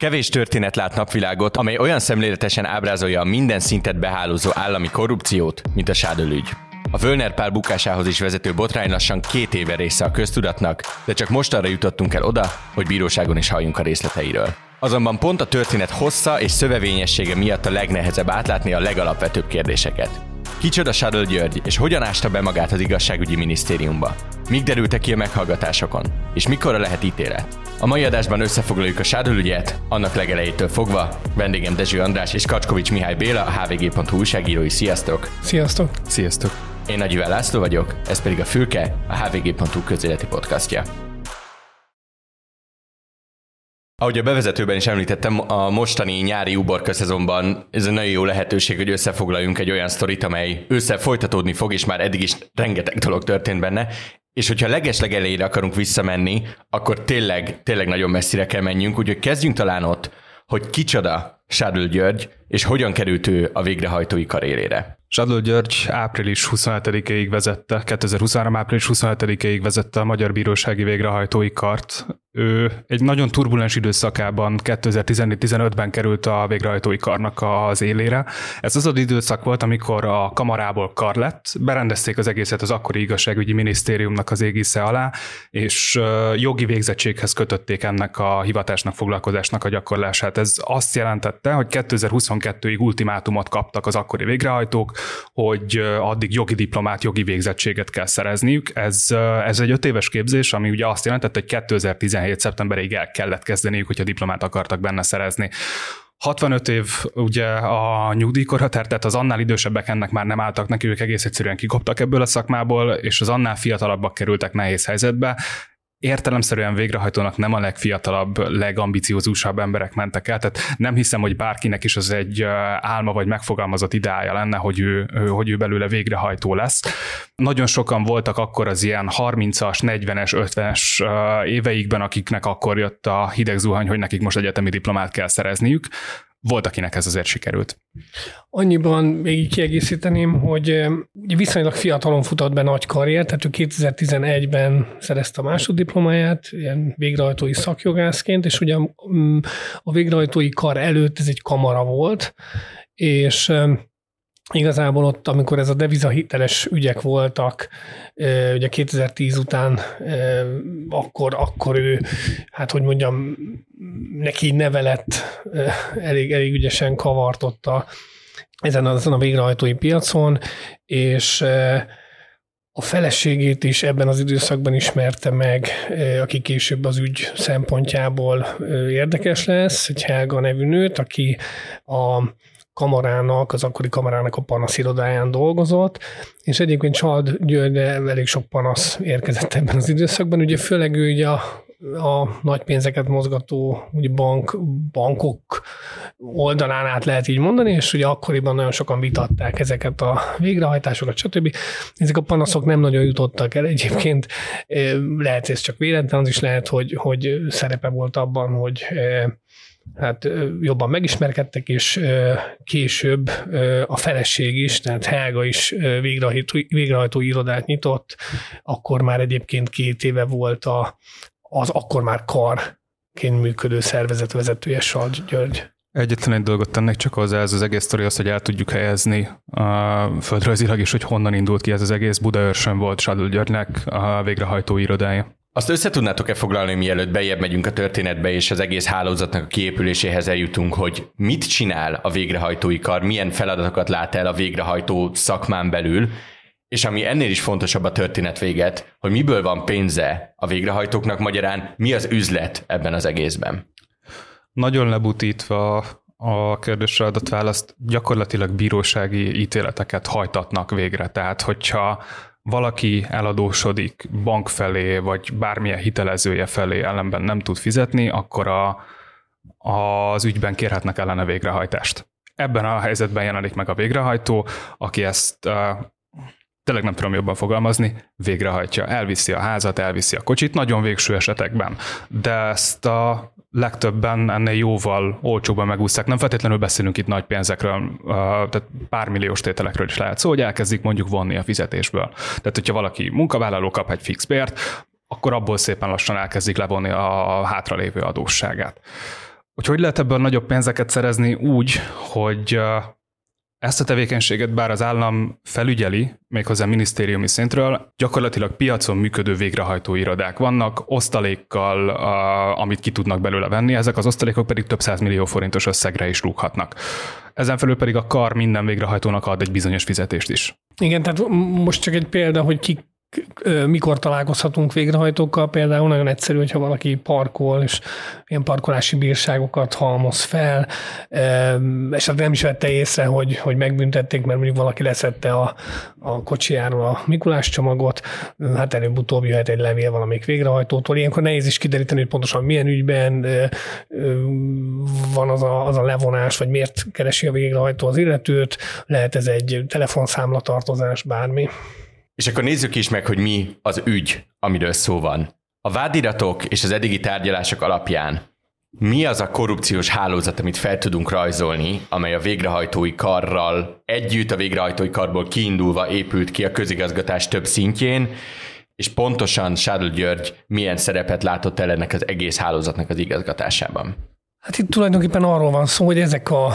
Kevés történet lát napvilágot, amely olyan szemléletesen ábrázolja a minden szintet behálózó állami korrupciót, mint a Sádölügy. A Völner Pál bukásához is vezető botrány lassan két éve része a köztudatnak, de csak most arra jutottunk el oda, hogy bíróságon is halljunk a részleteiről. Azonban pont a történet hossza és szövevényessége miatt a legnehezebb átlátni a legalapvetőbb kérdéseket. Kicsoda Sadl György, és hogyan ásta be magát az igazságügyi minisztériumba? Mik derültek ki a meghallgatásokon? És mikorra lehet ítélet? A mai adásban összefoglaljuk a Sadl ügyet, annak legelejétől fogva. Vendégem Dezső András és Kacskovics Mihály Béla, a hvg.hu újságírói. Sziasztok! Sziasztok! Sziasztok! Én Nagy László vagyok, ez pedig a Fülke, a hvg.hu közéleti podcastja. Ahogy a bevezetőben is említettem, a mostani nyári uborka szezonban ez egy nagyon jó lehetőség, hogy összefoglaljunk egy olyan sztorit, amely össze folytatódni fog, és már eddig is rengeteg dolog történt benne, és hogyha legesleg elejére akarunk visszamenni, akkor tényleg, tényleg nagyon messzire kell menjünk, úgyhogy kezdjünk talán ott, hogy kicsoda Sádl György, és hogyan került ő a végrehajtói karrierére. Zsadló György április 27-ig vezette, 2023. április 27-ig vezette a Magyar Bírósági Végrehajtói Kart. Ő egy nagyon turbulens időszakában 2014-15-ben került a végrehajtói karnak az élére. Ez az az időszak volt, amikor a kamarából kar lett, berendezték az egészet az akkori igazságügyi minisztériumnak az égisze alá, és jogi végzettséghez kötötték ennek a hivatásnak, foglalkozásnak a gyakorlását. Ez azt jelentette, hogy 2022-ig ultimátumot kaptak az akkori végrehajtók, hogy addig jogi diplomát, jogi végzettséget kell szerezniük. Ez, ez egy öt éves képzés, ami ugye azt jelentette, hogy 2017. szeptemberig el kellett kezdeniük, hogyha diplomát akartak benne szerezni. 65 év ugye a nyugdíjkorhatár, tehát az annál idősebbek ennek már nem álltak neki, ők egész egyszerűen kikoptak ebből a szakmából, és az annál fiatalabbak kerültek nehéz helyzetbe értelemszerűen végrehajtónak nem a legfiatalabb, legambiciózusabb emberek mentek el, tehát nem hiszem, hogy bárkinek is az egy álma vagy megfogalmazott ideája lenne, hogy ő, hogy ő belőle végrehajtó lesz. Nagyon sokan voltak akkor az ilyen 30-as, 40-es, 50-es éveikben, akiknek akkor jött a hideg zuhany, hogy nekik most egyetemi diplomát kell szerezniük volt, akinek ez azért sikerült. Annyiban még kiegészíteném, hogy viszonylag fiatalon futott be nagy karrier, tehát ő 2011-ben szerezte a másodiplomáját, ilyen végrehajtói szakjogászként, és ugye a végrehajtói kar előtt ez egy kamara volt, és Igazából ott, amikor ez a devizahiteles ügyek voltak, ugye 2010 után, akkor, akkor ő, hát hogy mondjam, neki nevelett, elég, elég ügyesen kavartotta ezen a, ezen a végrehajtói piacon, és a feleségét is ebben az időszakban ismerte meg, aki később az ügy szempontjából érdekes lesz, egy Helga nevű nőt, aki a kamarának, az akkori kamarának a panaszirodáján dolgozott, és egyébként Csald Györgyre elég sok panasz érkezett ebben az időszakban, ugye főleg ő ugye a, a nagy pénzeket mozgató ugye bank, bankok oldalán át lehet így mondani, és ugye akkoriban nagyon sokan vitatták ezeket a végrehajtásokat, stb. Ezek a panaszok nem nagyon jutottak el egyébként, lehet ez csak véletlen, az is lehet, hogy, hogy szerepe volt abban, hogy hát jobban megismerkedtek, és később a feleség is, tehát Helga is végrehajtó, végrehajtó irodát nyitott, akkor már egyébként két éve volt a, az akkor már karként működő szervezet vezetője Salgy György. Egyetlen egy dolgot tennék csak hozzá, ez az egész sztori az, hogy el tudjuk helyezni a földrajzilag is, hogy honnan indult ki ez az egész. Budaörsön volt Sadl Györgynek a végrehajtó irodája. Azt össze tudnátok-e foglalni, mielőtt bejebb megyünk a történetbe, és az egész hálózatnak a kiépüléséhez eljutunk, hogy mit csinál a végrehajtói kar, milyen feladatokat lát el a végrehajtó szakmán belül, és ami ennél is fontosabb a történet véget, hogy miből van pénze a végrehajtóknak, magyarán mi az üzlet ebben az egészben. Nagyon lebutítva a kérdésre adott választ, gyakorlatilag bírósági ítéleteket hajtatnak végre. Tehát, hogyha valaki eladósodik bank felé, vagy bármilyen hitelezője felé ellenben nem tud fizetni, akkor a, az ügyben kérhetnek ellene végrehajtást. Ebben a helyzetben jelenik meg a végrehajtó, aki ezt uh, tényleg nem tudom jobban fogalmazni, végrehajtja. Elviszi a házat, elviszi a kocsit, nagyon végső esetekben. De ezt a legtöbben ennél jóval olcsóban megúszták. Nem feltétlenül beszélünk itt nagy pénzekről, tehát pár milliós tételekről is lehet szó, hogy elkezdik mondjuk vonni a fizetésből. Tehát, hogyha valaki munkavállaló kap egy fix bért, akkor abból szépen lassan elkezdik levonni a hátralévő adósságát. Hogy hogy lehet ebből nagyobb pénzeket szerezni úgy, hogy ezt a tevékenységet bár az állam felügyeli, méghozzá minisztériumi szintről, gyakorlatilag piacon működő végrehajtó irodák vannak, osztalékkal, a, amit ki tudnak belőle venni, ezek az osztalékok pedig több millió forintos összegre is rúghatnak. Ezen felül pedig a kar minden végrehajtónak ad egy bizonyos fizetést is. Igen, tehát most csak egy példa, hogy ki mikor találkozhatunk végrehajtókkal, például nagyon egyszerű, hogyha valaki parkol, és ilyen parkolási bírságokat halmoz fel, és hát nem is vette észre, hogy, hogy megbüntették, mert mondjuk valaki leszette a, a kocsijáról a Mikulás csomagot, hát előbb-utóbb jöhet egy levél valamelyik végrehajtótól. Ilyenkor nehéz is kideríteni, hogy pontosan milyen ügyben van az a, az a levonás, vagy miért keresi a végrehajtó az illetőt, lehet ez egy telefonszámlatartozás, bármi. És akkor nézzük is meg, hogy mi az ügy, amiről szó van. A vádiratok és az eddigi tárgyalások alapján mi az a korrupciós hálózat, amit fel tudunk rajzolni, amely a végrehajtói karral együtt a végrehajtói karból kiindulva épült ki a közigazgatás több szintjén, és pontosan Sádl György milyen szerepet látott el ennek az egész hálózatnak az igazgatásában? Hát itt tulajdonképpen arról van szó, hogy ezek a,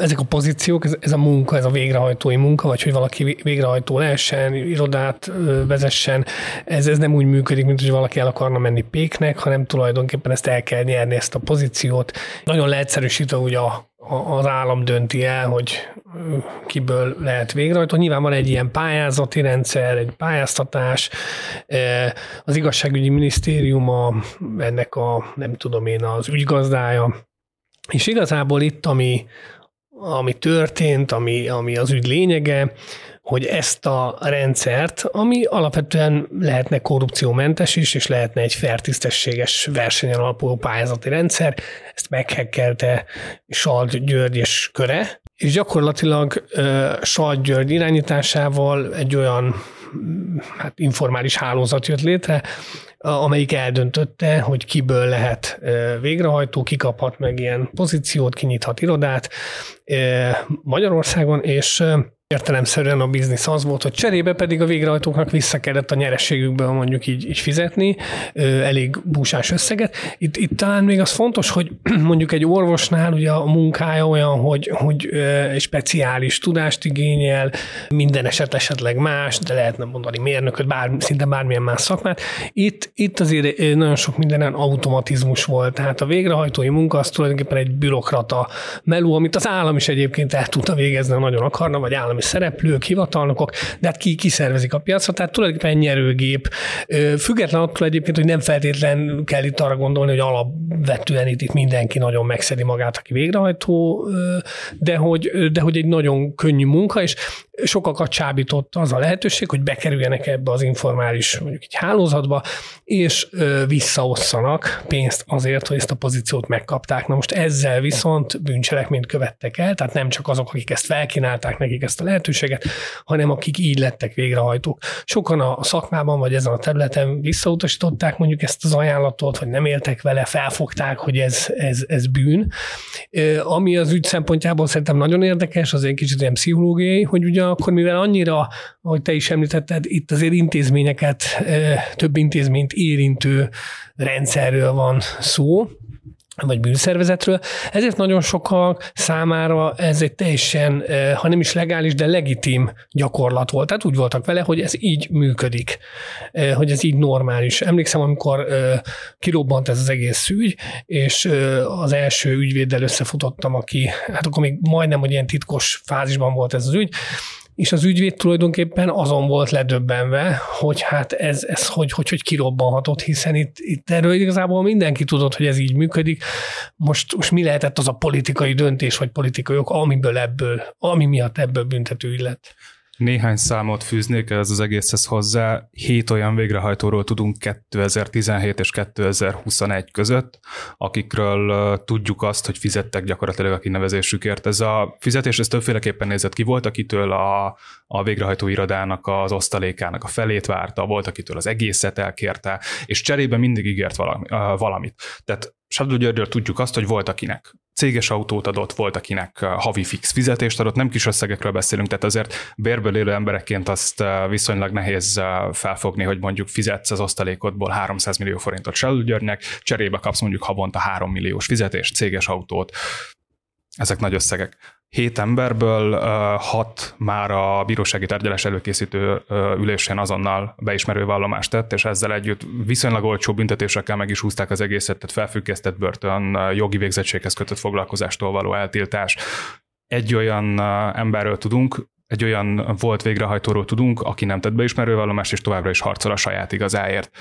ezek a pozíciók, ez, ez a munka, ez a végrehajtói munka, vagy hogy valaki végrehajtó lehessen, irodát vezessen, ez, ez nem úgy működik, mint hogy valaki el akarna menni péknek, hanem tulajdonképpen ezt el kell nyerni, ezt a pozíciót. Nagyon leegyszerűsítve ugye a, az állam dönti el, hogy kiből lehet végrehajtó. Nyilván van egy ilyen pályázati rendszer, egy pályáztatás, az igazságügyi minisztérium a, ennek a, nem tudom én, az ügygazdája, és igazából itt, ami, ami történt, ami, ami az ügy lényege, hogy ezt a rendszert, ami alapvetően lehetne korrupciómentes is, és lehetne egy fertisztességes versenyen alapuló pályázati rendszer, ezt meghekkelte Sald György és köre, és gyakorlatilag uh, Sald György irányításával egy olyan hát informális hálózat jött létre, amelyik eldöntötte, hogy kiből lehet végrehajtó, kikaphat meg ilyen pozíciót, kinyithat irodát Magyarországon, és értelemszerűen a biznisz az volt, hogy cserébe pedig a végrehajtóknak vissza kellett a nyerességükből mondjuk így, így fizetni, elég búsás összeget. Itt, itt talán még az fontos, hogy mondjuk egy orvosnál ugye a munkája olyan, hogy, hogy speciális tudást igényel, minden eset esetleg más, de lehetne mondani mérnököt, bár, szinte bármilyen más szakmát. Itt, itt azért nagyon sok mindenen automatizmus volt, tehát a végrehajtói munka az tulajdonképpen egy bürokrata melú, amit az állam is egyébként el tudta végezni, nagyon akarna, vagy állami szereplők, hivatalnokok, de hát ki kiszervezik a piacot, tehát tulajdonképpen nyerőgép. Független attól egyébként, hogy nem feltétlen kell itt arra gondolni, hogy alapvetően itt, itt mindenki nagyon megszedi magát, aki végrehajtó, de hogy, de hogy egy nagyon könnyű munka, és sokakat csábított az a lehetőség, hogy bekerüljenek ebbe az informális mondjuk egy hálózatba, és visszaosszanak pénzt azért, hogy ezt a pozíciót megkapták. Na most ezzel viszont bűncselekményt követtek el, tehát nem csak azok, akik ezt felkínálták nekik ezt a lehetőséget, hanem akik így lettek végrehajtók. Sokan a szakmában vagy ezen a területen visszautasították mondjuk ezt az ajánlatot, vagy nem éltek vele, felfogták, hogy ez, ez, ez bűn. Ami az ügy szempontjából szerintem nagyon érdekes, az egy kicsit ilyen pszichológiai, hogy ugye akkor mivel annyira, ahogy te is említetted, itt azért intézményeket, több intézményt érintő rendszerről van szó, vagy bűnszervezetről. Ezért nagyon sokak számára ez egy teljesen, ha nem is legális, de legitim gyakorlat volt. Tehát úgy voltak vele, hogy ez így működik, hogy ez így normális. Emlékszem, amikor kirobbant ez az egész ügy, és az első ügyvéddel összefutottam, aki, hát akkor még majdnem, hogy ilyen titkos fázisban volt ez az ügy, és az ügyvéd tulajdonképpen azon volt ledöbbenve, hogy hát ez, ez hogy, hogy, hogy kirobbanhatott, hiszen itt, itt erről igazából mindenki tudott, hogy ez így működik. Most, most mi lehetett az a politikai döntés, vagy politikai ok, amiből ebből, ami miatt ebből büntető lett? Néhány számot fűznék ez az egészhez hozzá. Hét olyan végrehajtóról tudunk 2017 és 2021 között, akikről tudjuk azt, hogy fizettek gyakorlatilag a kinevezésükért. Ez a fizetés ez többféleképpen nézett ki. Volt, akitől a, a végrehajtó irodának az osztalékának a felét várta, volt, akitől az egészet elkérte, és cserébe mindig ígért valami, valamit. Tehát Sadó Györgyről tudjuk azt, hogy volt akinek céges autót adott, volt, akinek havi fix fizetést adott, nem kis összegekről beszélünk, tehát azért bérből élő emberekként azt viszonylag nehéz felfogni, hogy mondjuk fizetsz az osztalékodból 300 millió forintot Györgynek, cserébe kapsz mondjuk havonta 3 milliós fizetést, céges autót, ezek nagy összegek. Hét emberből hat már a bírósági tárgyalás előkészítő ülésén azonnal beismerő vallomást tett, és ezzel együtt viszonylag olcsó büntetésekkel meg is húzták az egészet, tehát felfüggesztett börtön, jogi végzettséghez kötött foglalkozástól való eltiltás. Egy olyan emberről tudunk, egy olyan volt végrehajtóról tudunk, aki nem tett beismerő vallomást, és továbbra is harcol a saját igazáért.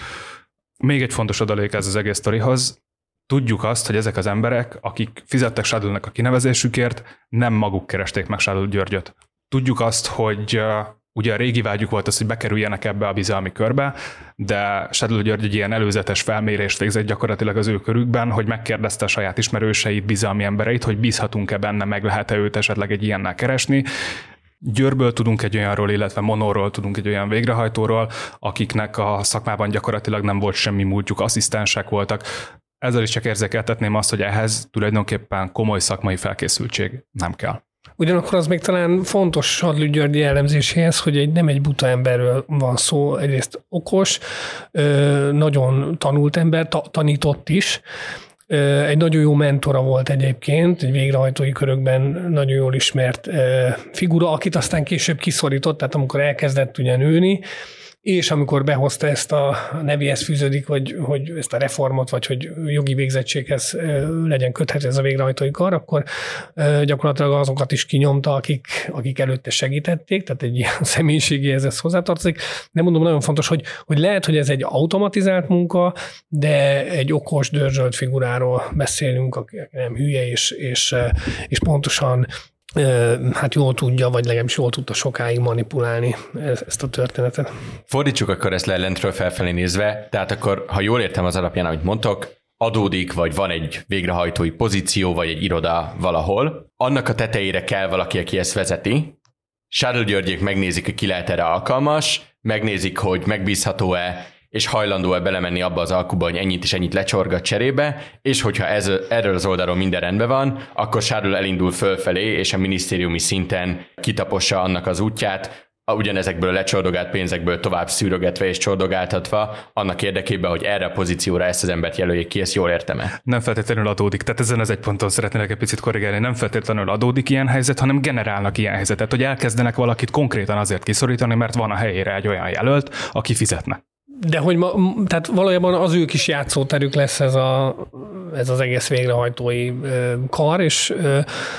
Még egy fontos adalék ez az egész sztorihoz, tudjuk azt, hogy ezek az emberek, akik fizettek Sádulnak a kinevezésükért, nem maguk keresték meg Sádul Györgyöt. Tudjuk azt, hogy ugye a régi vágyuk volt az, hogy bekerüljenek ebbe a bizalmi körbe, de Sádul György egy ilyen előzetes felmérést végzett gyakorlatilag az ő körükben, hogy megkérdezte a saját ismerőseit, bizalmi embereit, hogy bízhatunk-e benne, meg lehet-e őt esetleg egy ilyennel keresni, Győrből tudunk egy olyanról, illetve Monorról tudunk egy olyan végrehajtóról, akiknek a szakmában gyakorlatilag nem volt semmi múltjuk, asszisztensek voltak, ezzel is csak érzékeltetném azt, hogy ehhez tulajdonképpen komoly szakmai felkészültség nem kell. Ugyanakkor az még talán fontos Sadlő Györgyi jellemzéséhez, hogy egy, nem egy buta emberről van szó, egyrészt okos, nagyon tanult ember, tanított is, egy nagyon jó mentora volt egyébként, egy végrehajtói körökben nagyon jól ismert figura, akit aztán később kiszorított, tehát amikor elkezdett ugye nőni, és amikor behozta ezt a nevéhez fűződik, hogy, hogy ezt a reformot, vagy hogy jogi végzettséghez legyen köthető ez a végrehajtói kar, akkor gyakorlatilag azokat is kinyomta, akik, akik előtte segítették, tehát egy ilyen személyiségéhez ez hozzátartozik. De mondom, nagyon fontos, hogy, hogy lehet, hogy ez egy automatizált munka, de egy okos, dörzsölt figuráról beszélünk, aki nem hülye, és, és, és pontosan hát jól tudja, vagy legalábbis jól tudta sokáig manipulálni ezt a történetet. Fordítsuk akkor ezt le lentről felfelé nézve, tehát akkor, ha jól értem az alapján, ahogy mondtok, adódik, vagy van egy végrehajtói pozíció, vagy egy iroda valahol, annak a tetejére kell valaki, aki ezt vezeti. Sádl Györgyék megnézik, hogy ki lehet erre alkalmas, megnézik, hogy megbízható-e, és hajlandó-e belemenni abba az alkuba, hogy ennyit is ennyit lecsorgat cserébe, és hogyha ez, erről az oldalról minden rendben van, akkor Sárul elindul fölfelé, és a minisztériumi szinten kitapossa annak az útját, ugyanezekből a lecsordogált pénzekből tovább szűrögetve és csordogáltatva, annak érdekében, hogy erre a pozícióra ezt az embert jelöljék ki, ezt jól értem-e? Nem feltétlenül adódik, tehát ezen az egy ponton szeretnék egy picit korrigálni, nem feltétlenül adódik ilyen helyzet, hanem generálnak ilyen helyzetet, hogy elkezdenek valakit konkrétan azért kiszorítani, mert van a helyére egy olyan jelölt, aki fizetne. De hogy ma, tehát valójában az ők is játszóterük lesz ez, a, ez az egész végrehajtói kar, és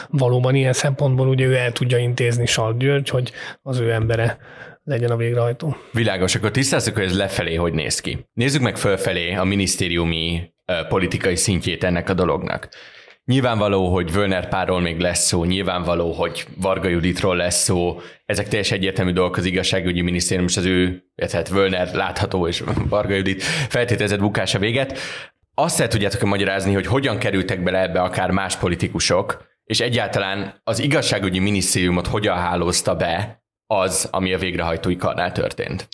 valóban ilyen szempontból ugye ő el tudja intézni Salt György, hogy az ő embere legyen a végrehajtó. Világos, akkor tisztázzuk, hogy ez lefelé hogy néz ki. Nézzük meg fölfelé a minisztériumi politikai szintjét ennek a dolognak. Nyilvánvaló, hogy Völner párról még lesz szó, nyilvánvaló, hogy Varga Juditról lesz szó, ezek teljes egyértelmű dolgok az igazságügyi minisztérium, és az ő, illetve hát Völner látható, és Varga Judit feltételezett bukása véget. Azt el tudjátok magyarázni, hogy hogyan kerültek bele ebbe akár más politikusok, és egyáltalán az igazságügyi minisztériumot hogyan hálózta be az, ami a végrehajtói karnál történt.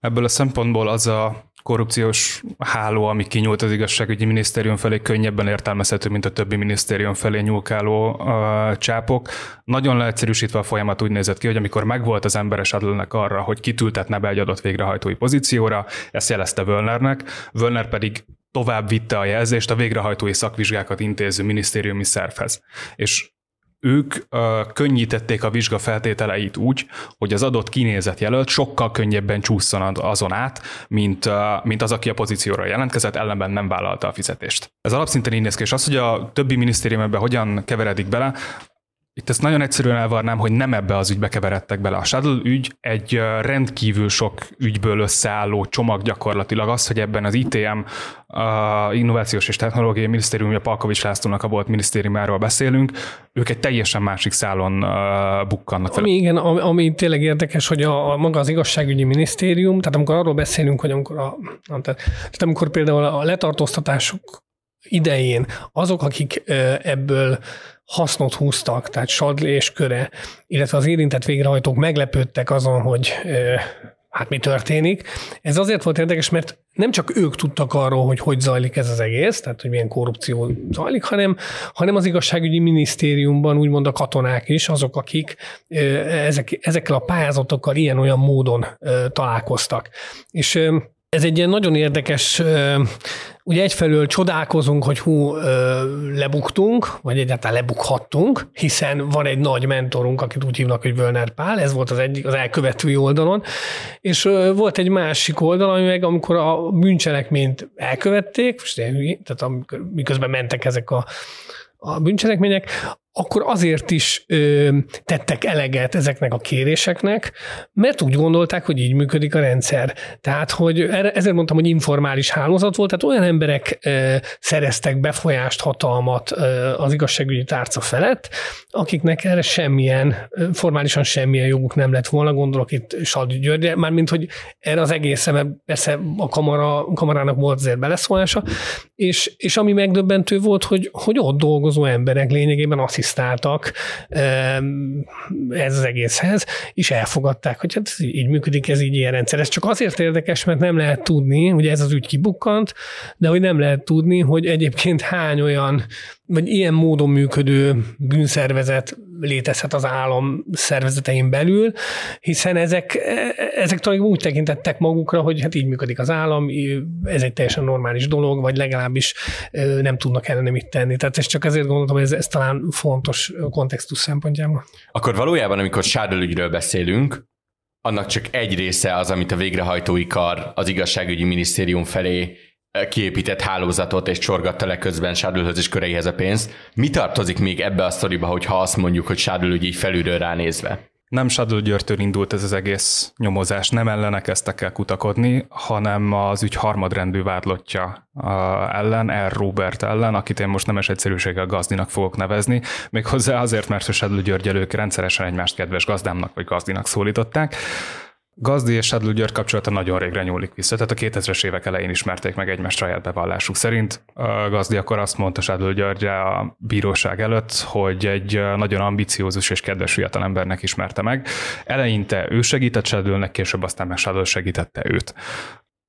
Ebből a szempontból az a korrupciós háló, ami kinyúlt az igazságügyi minisztérium felé, könnyebben értelmezhető, mint a többi minisztérium felé nyúlkáló uh, csápok. Nagyon leegyszerűsítve a folyamat úgy nézett ki, hogy amikor megvolt az emberes adlónak arra, hogy kitültetne be egy adott végrehajtói pozícióra, ezt jelezte Völnernek, Völner pedig tovább vitte a jelzést a végrehajtói szakvizsgákat intéző minisztériumi szervhez. És ők uh, könnyítették a vizsga feltételeit úgy, hogy az adott kinézet jelölt sokkal könnyebben csúszson azon át, mint, uh, mint az, aki a pozícióra jelentkezett, ellenben nem vállalta a fizetést. Ez alapszinten így néz ki, és az, hogy a többi minisztérium ebbe hogyan keveredik bele, itt ezt nagyon egyszerűen elvarnám, hogy nem ebbe az ügybe keveredtek bele. A Shuttle ügy egy rendkívül sok ügyből összeálló csomag gyakorlatilag az, hogy ebben az ITM, a Innovációs és Technológiai Minisztériumja Palkovics Lászlónak a volt minisztériumáról beszélünk, ők egy teljesen másik szálon bukkannak fel. Ami igen, ami, ami tényleg érdekes, hogy a, a maga az igazságügyi minisztérium, tehát amikor arról beszélünk, hogy amikor, a, tehát, tehát amikor például a letartóztatások idején azok, akik ebből hasznot húztak, tehát Sadli és köre, illetve az érintett végrehajtók meglepődtek azon, hogy hát mi történik. Ez azért volt érdekes, mert nem csak ők tudtak arról, hogy hogy zajlik ez az egész, tehát hogy milyen korrupció zajlik, hanem, hanem az igazságügyi minisztériumban úgymond a katonák is, azok, akik ezek, ezekkel a pályázatokkal ilyen-olyan módon találkoztak. És ez egy ilyen nagyon érdekes, ugye egyfelől csodálkozunk, hogy hú, lebuktunk, vagy egyáltalán lebukhattunk, hiszen van egy nagy mentorunk, akit úgy hívnak, hogy Völner Pál, ez volt az egyik, az elkövetői oldalon, és volt egy másik oldal, ami meg amikor a bűncselekményt elkövették, tehát amikor, miközben mentek ezek a a bűncselekmények, akkor azért is ö, tettek eleget ezeknek a kéréseknek, mert úgy gondolták, hogy így működik a rendszer. Tehát, hogy ezért mondtam, hogy informális hálózat volt, tehát olyan emberek ö, szereztek befolyást, hatalmat ö, az igazságügyi tárca felett, akiknek erre semmilyen, formálisan semmilyen joguk nem lett volna, gondolok itt Saldi Györgyre, mármint, hogy erre az egészen, mert persze a kamara, a kamarának volt azért beleszólása, és, és ami megdöbbentő volt, hogy, hogy ott dolgozó emberek lényegében azt asszisztáltak ez az egészhez, és elfogadták, hogy hát így működik, ez így ilyen rendszer. Ez csak azért érdekes, mert nem lehet tudni, ugye ez az ügy kibukkant, de hogy nem lehet tudni, hogy egyébként hány olyan, vagy ilyen módon működő bűnszervezet létezhet az állam szervezetein belül, hiszen ezek, ezek talán úgy tekintettek magukra, hogy hát így működik az állam, ez egy teljesen normális dolog, vagy legalábbis nem tudnak ellene mit tenni. Tehát ezt csak azért gondoltam, hogy ez, ez talán fontos kontextus szempontjából. Akkor valójában, amikor sádölügyről beszélünk, annak csak egy része az, amit a végrehajtói kar az igazságügyi minisztérium felé kiépített hálózatot, és csorgatta le közben Sádülhöz és köreihez a pénzt. Mi tartozik még ebbe a sztoriba, hogyha azt mondjuk, hogy Sádül így felülről ránézve? Nem Sádül Györgytől indult ez az egész nyomozás, nem ellene kezdtek el kutakodni, hanem az ügy harmadrendű vádlottja ellen, R. Robert ellen, akit én most nemes egyszerűséggel gazdinak fogok nevezni, méghozzá azért, mert a Sádül György elők rendszeresen egymást kedves gazdámnak vagy gazdinak szólították. Gazdi és Sadló György kapcsolata nagyon régre nyúlik vissza, tehát a 2000-es évek elején ismerték meg egymást saját bevallásuk szerint. A Gazdi akkor azt mondta Sadló Györgyre a bíróság előtt, hogy egy nagyon ambiciózus és kedves fiatalembernek ismerte meg. Eleinte ő segített Sadlónek, később aztán meg Sadló segítette őt.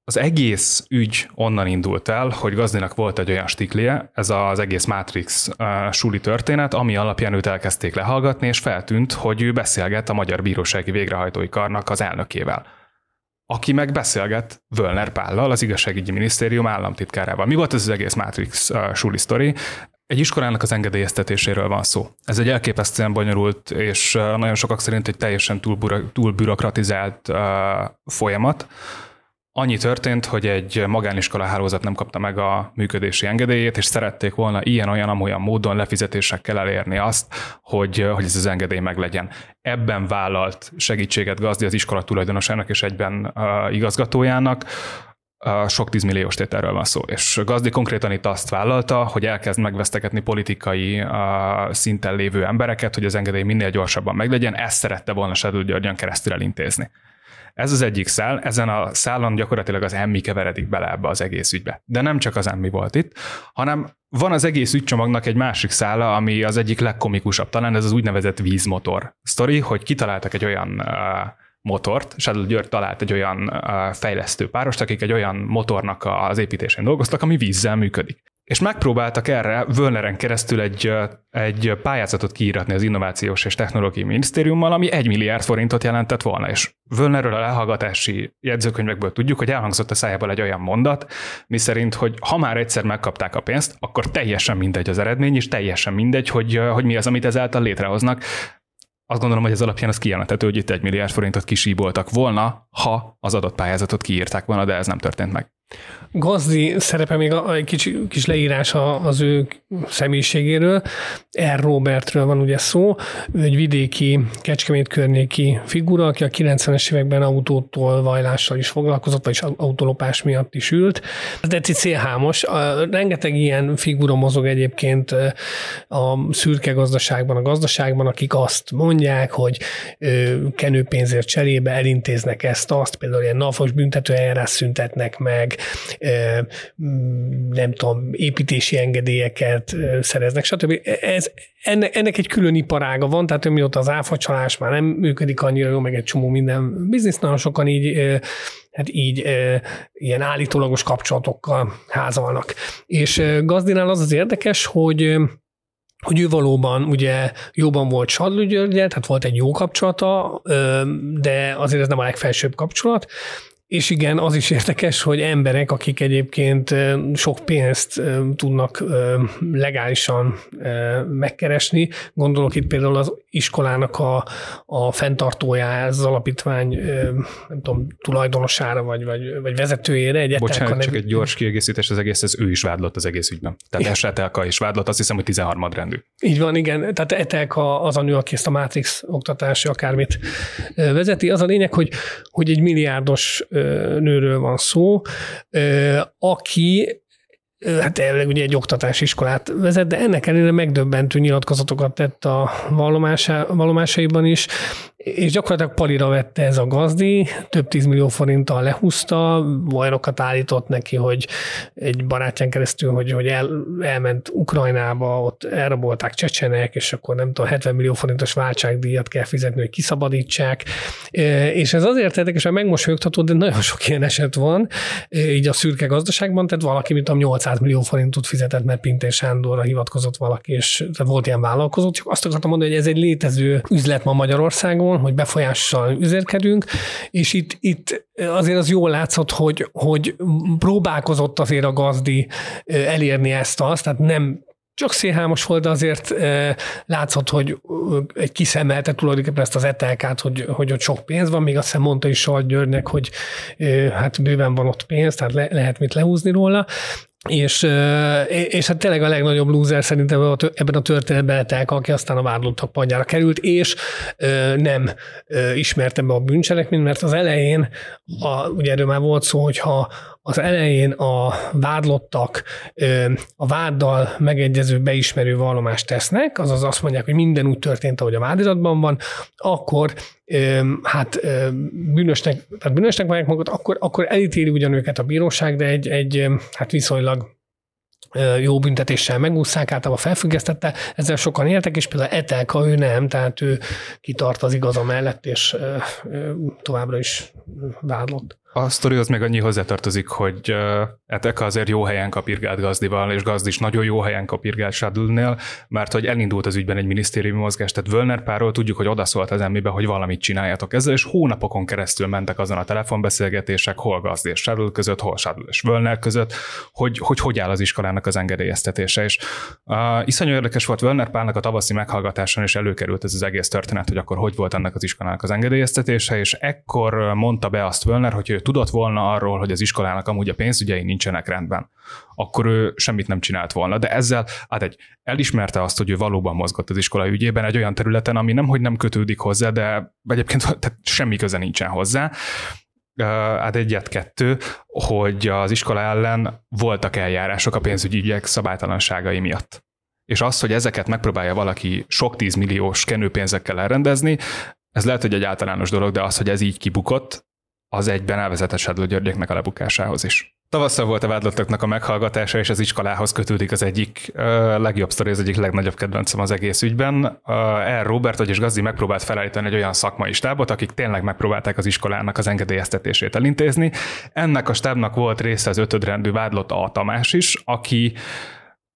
Az egész ügy onnan indult el, hogy Gazdinak volt egy olyan stiklie, ez az egész Matrix uh, suli történet, ami alapján őt elkezdték lehallgatni, és feltűnt, hogy ő beszélget a Magyar Bírósági Végrehajtói Karnak az elnökével aki meg beszélget Völner Pállal, az igazságügyi minisztérium államtitkárával. Mi volt ez az egész Matrix uh, suli sztori? Egy iskolának az engedélyeztetéséről van szó. Ez egy elképesztően bonyolult, és uh, nagyon sokak szerint egy teljesen túl, túl bürokratizált uh, folyamat, Annyi történt, hogy egy magániskola hálózat nem kapta meg a működési engedélyét, és szerették volna ilyen-olyan amolyan módon lefizetésekkel elérni azt, hogy, hogy ez az engedély meglegyen. Ebben vállalt segítséget Gazdi az iskola tulajdonosának és egyben igazgatójának, sok tízmilliós tételről van szó. És Gazdi konkrétan itt azt vállalta, hogy elkezd megvesztegetni politikai szinten lévő embereket, hogy az engedély minél gyorsabban meglegyen, ezt szerette volna Sedül Györgyön keresztül elintézni. Ez az egyik szál, ezen a szálon gyakorlatilag az emmi keveredik bele ebbe az egész ügybe. De nem csak az emmi volt itt, hanem van az egész ügycsomagnak egy másik szála, ami az egyik legkomikusabb, talán ez az úgynevezett vízmotor sztori, hogy kitaláltak egy olyan uh, motort, Shadow György talált egy olyan fejlesztő párost, akik egy olyan motornak az építésén dolgoztak, ami vízzel működik. És megpróbáltak erre Völneren keresztül egy, egy pályázatot kiíratni az Innovációs és Technológiai Minisztériummal, ami egy milliárd forintot jelentett volna. És Völnerről a lehallgatási jegyzőkönyvekből tudjuk, hogy elhangzott a szájából egy olyan mondat, miszerint, hogy ha már egyszer megkapták a pénzt, akkor teljesen mindegy az eredmény, és teljesen mindegy, hogy, hogy mi az, amit ezáltal létrehoznak. Azt gondolom, hogy ez alapján az kijelenthető, hogy itt egy milliárd forintot kisíboltak volna, ha az adott pályázatot kiírták volna, de ez nem történt meg. Gazdi szerepe még egy kis, kis leírása az ő személyiségéről. R. Robertről van ugye szó. Ő egy vidéki, Kecskemét környéki figura, aki a 90-es években autótól vajlással is foglalkozott, vagyis autolopás miatt is ült. Ez egy célhámos. Rengeteg ilyen figura mozog egyébként a szürke gazdaságban, a gazdaságban, akik azt mondják, hogy kenőpénzért cserébe elintéznek ezt, azt, például ilyen napos büntető eljárás szüntetnek meg, nem tudom, építési engedélyeket szereznek, stb. Ez, ennek, ennek egy külön iparága van, tehát mióta az áfacsalás már nem működik annyira jó, meg egy csomó minden biznisz, nagyon sokan így hát így ilyen állítólagos kapcsolatokkal házalnak. És Gazdinál az az érdekes, hogy hogy ő valóban ugye jóban volt Sadlő Györgyel, tehát volt egy jó kapcsolata, de azért ez nem a legfelsőbb kapcsolat, és igen, az is érdekes, hogy emberek, akik egyébként sok pénzt tudnak legálisan megkeresni, gondolok itt például az iskolának a, a fenntartója, az alapítvány, nem tudom, tulajdonosára vagy, vagy, vagy vezetőjére. Egy Bocsánat, nev... csak egy gyors kiegészítés az egész, ez ő is vádlott az egész ügyben. Tehát Esetelka is vádlott, azt hiszem, hogy 13 rendű. Így van, igen. Tehát Etelka az a nő, aki ezt a Matrix oktatási akármit vezeti. Az a lényeg, hogy, hogy egy milliárdos nőről van szó, aki hát elvileg ugye egy oktatási iskolát vezet, de ennek ellenére megdöbbentő nyilatkozatokat tett a vallomásaiban is, és gyakorlatilag palira vette ez a gazdi, több tízmillió forinttal lehúzta, bajnokat állított neki, hogy egy barátján keresztül, hogy, hogy el, elment Ukrajnába, ott elrabolták csecsenek, és akkor nem tudom, 70 millió forintos váltságdíjat kell fizetni, hogy kiszabadítsák. És ez azért érdekes, mert megmosolyogtató, de nagyon sok ilyen eset van, így a szürke gazdaságban, tehát valaki, mint a 800 millió forintot fizetett, mert Pintér Sándorra hivatkozott valaki, és tehát volt ilyen vállalkozó, csak azt akartam mondani, hogy ez egy létező üzlet ma Magyarországon, hogy befolyással üzérkedünk, és itt, itt azért az jól látszott, hogy, hogy próbálkozott azért a gazdi elérni ezt azt, tehát nem csak szélhámos volt, de azért látszott, hogy egy kiszemelte tulajdonképpen ezt az etelkát, hogy, hogy ott sok pénz van, még azt hiszem mondta is Salt Györgynek, hogy hát bőven van ott pénz, tehát le, lehet mit lehúzni róla, és, és hát tényleg a legnagyobb loser szerintem ebben a történetben Etelka, aki aztán a vádlottak padjára került, és nem ismerte be a bűncselekményt, mert az elején, a, ugye erről már volt szó, hogyha az elején a vádlottak a váddal megegyező beismerő vallomást tesznek, azaz azt mondják, hogy minden úgy történt, ahogy a vádiratban van, akkor hát bűnösnek, tehát bűnösnek várják magukat, akkor, akkor elítéli ugyan őket a bíróság, de egy, egy hát viszonylag jó büntetéssel megúszszák, általában felfüggesztette, ezzel sokan éltek, és például Etelka ő nem, tehát ő kitart az igaza mellett, és továbbra is vádlott. A sztorihoz még annyi hozzátartozik, hogy Eteka azért jó helyen kapirgált Gazdival, és Gazdi is nagyon jó helyen kapirgált Sadlnél, mert hogy elindult az ügyben egy minisztériumi mozgás, tehát Völner párról tudjuk, hogy odaszólt az emmibe, hogy valamit csináljatok ezzel, és hónapokon keresztül mentek azon a telefonbeszélgetések, hol Gazdi és Sadl között, hol Sadl és Völner között, hogy, hogy hogy áll az iskolának az engedélyeztetése. És uh, iszonyú érdekes volt Völner párnak a tavaszi meghallgatáson, és előkerült ez az egész történet, hogy akkor hogy volt ennek az iskolának az engedélyeztetése, és ekkor mondta be azt Völner, hogy ő tudott volna arról, hogy az iskolának amúgy a pénzügyei nincsenek rendben, akkor ő semmit nem csinált volna. De ezzel hát egy elismerte azt, hogy ő valóban mozgott az iskola ügyében egy olyan területen, ami nem, hogy nem kötődik hozzá, de egyébként tehát semmi köze nincsen hozzá. Hát egyet-kettő, hogy az iskola ellen voltak eljárások a pénzügyi ügyek szabálytalanságai miatt. És az, hogy ezeket megpróbálja valaki sok tízmilliós kenőpénzekkel elrendezni, ez lehet, hogy egy általános dolog, de az, hogy ez így kibukott, az egyben elvezetett Sadló Györgyéknek a lebukásához is. Tavasszal volt a vádlottoknak a meghallgatása, és az iskolához kötődik az egyik uh, legjobb sztori, az egyik legnagyobb kedvencem az egész ügyben. El Robert, vagyis Gazdi megpróbált felállítani egy olyan szakmai stábot, akik tényleg megpróbálták az iskolának az engedélyeztetését elintézni. Ennek a stábnak volt része az ötödrendű vádlott A. Tamás is, aki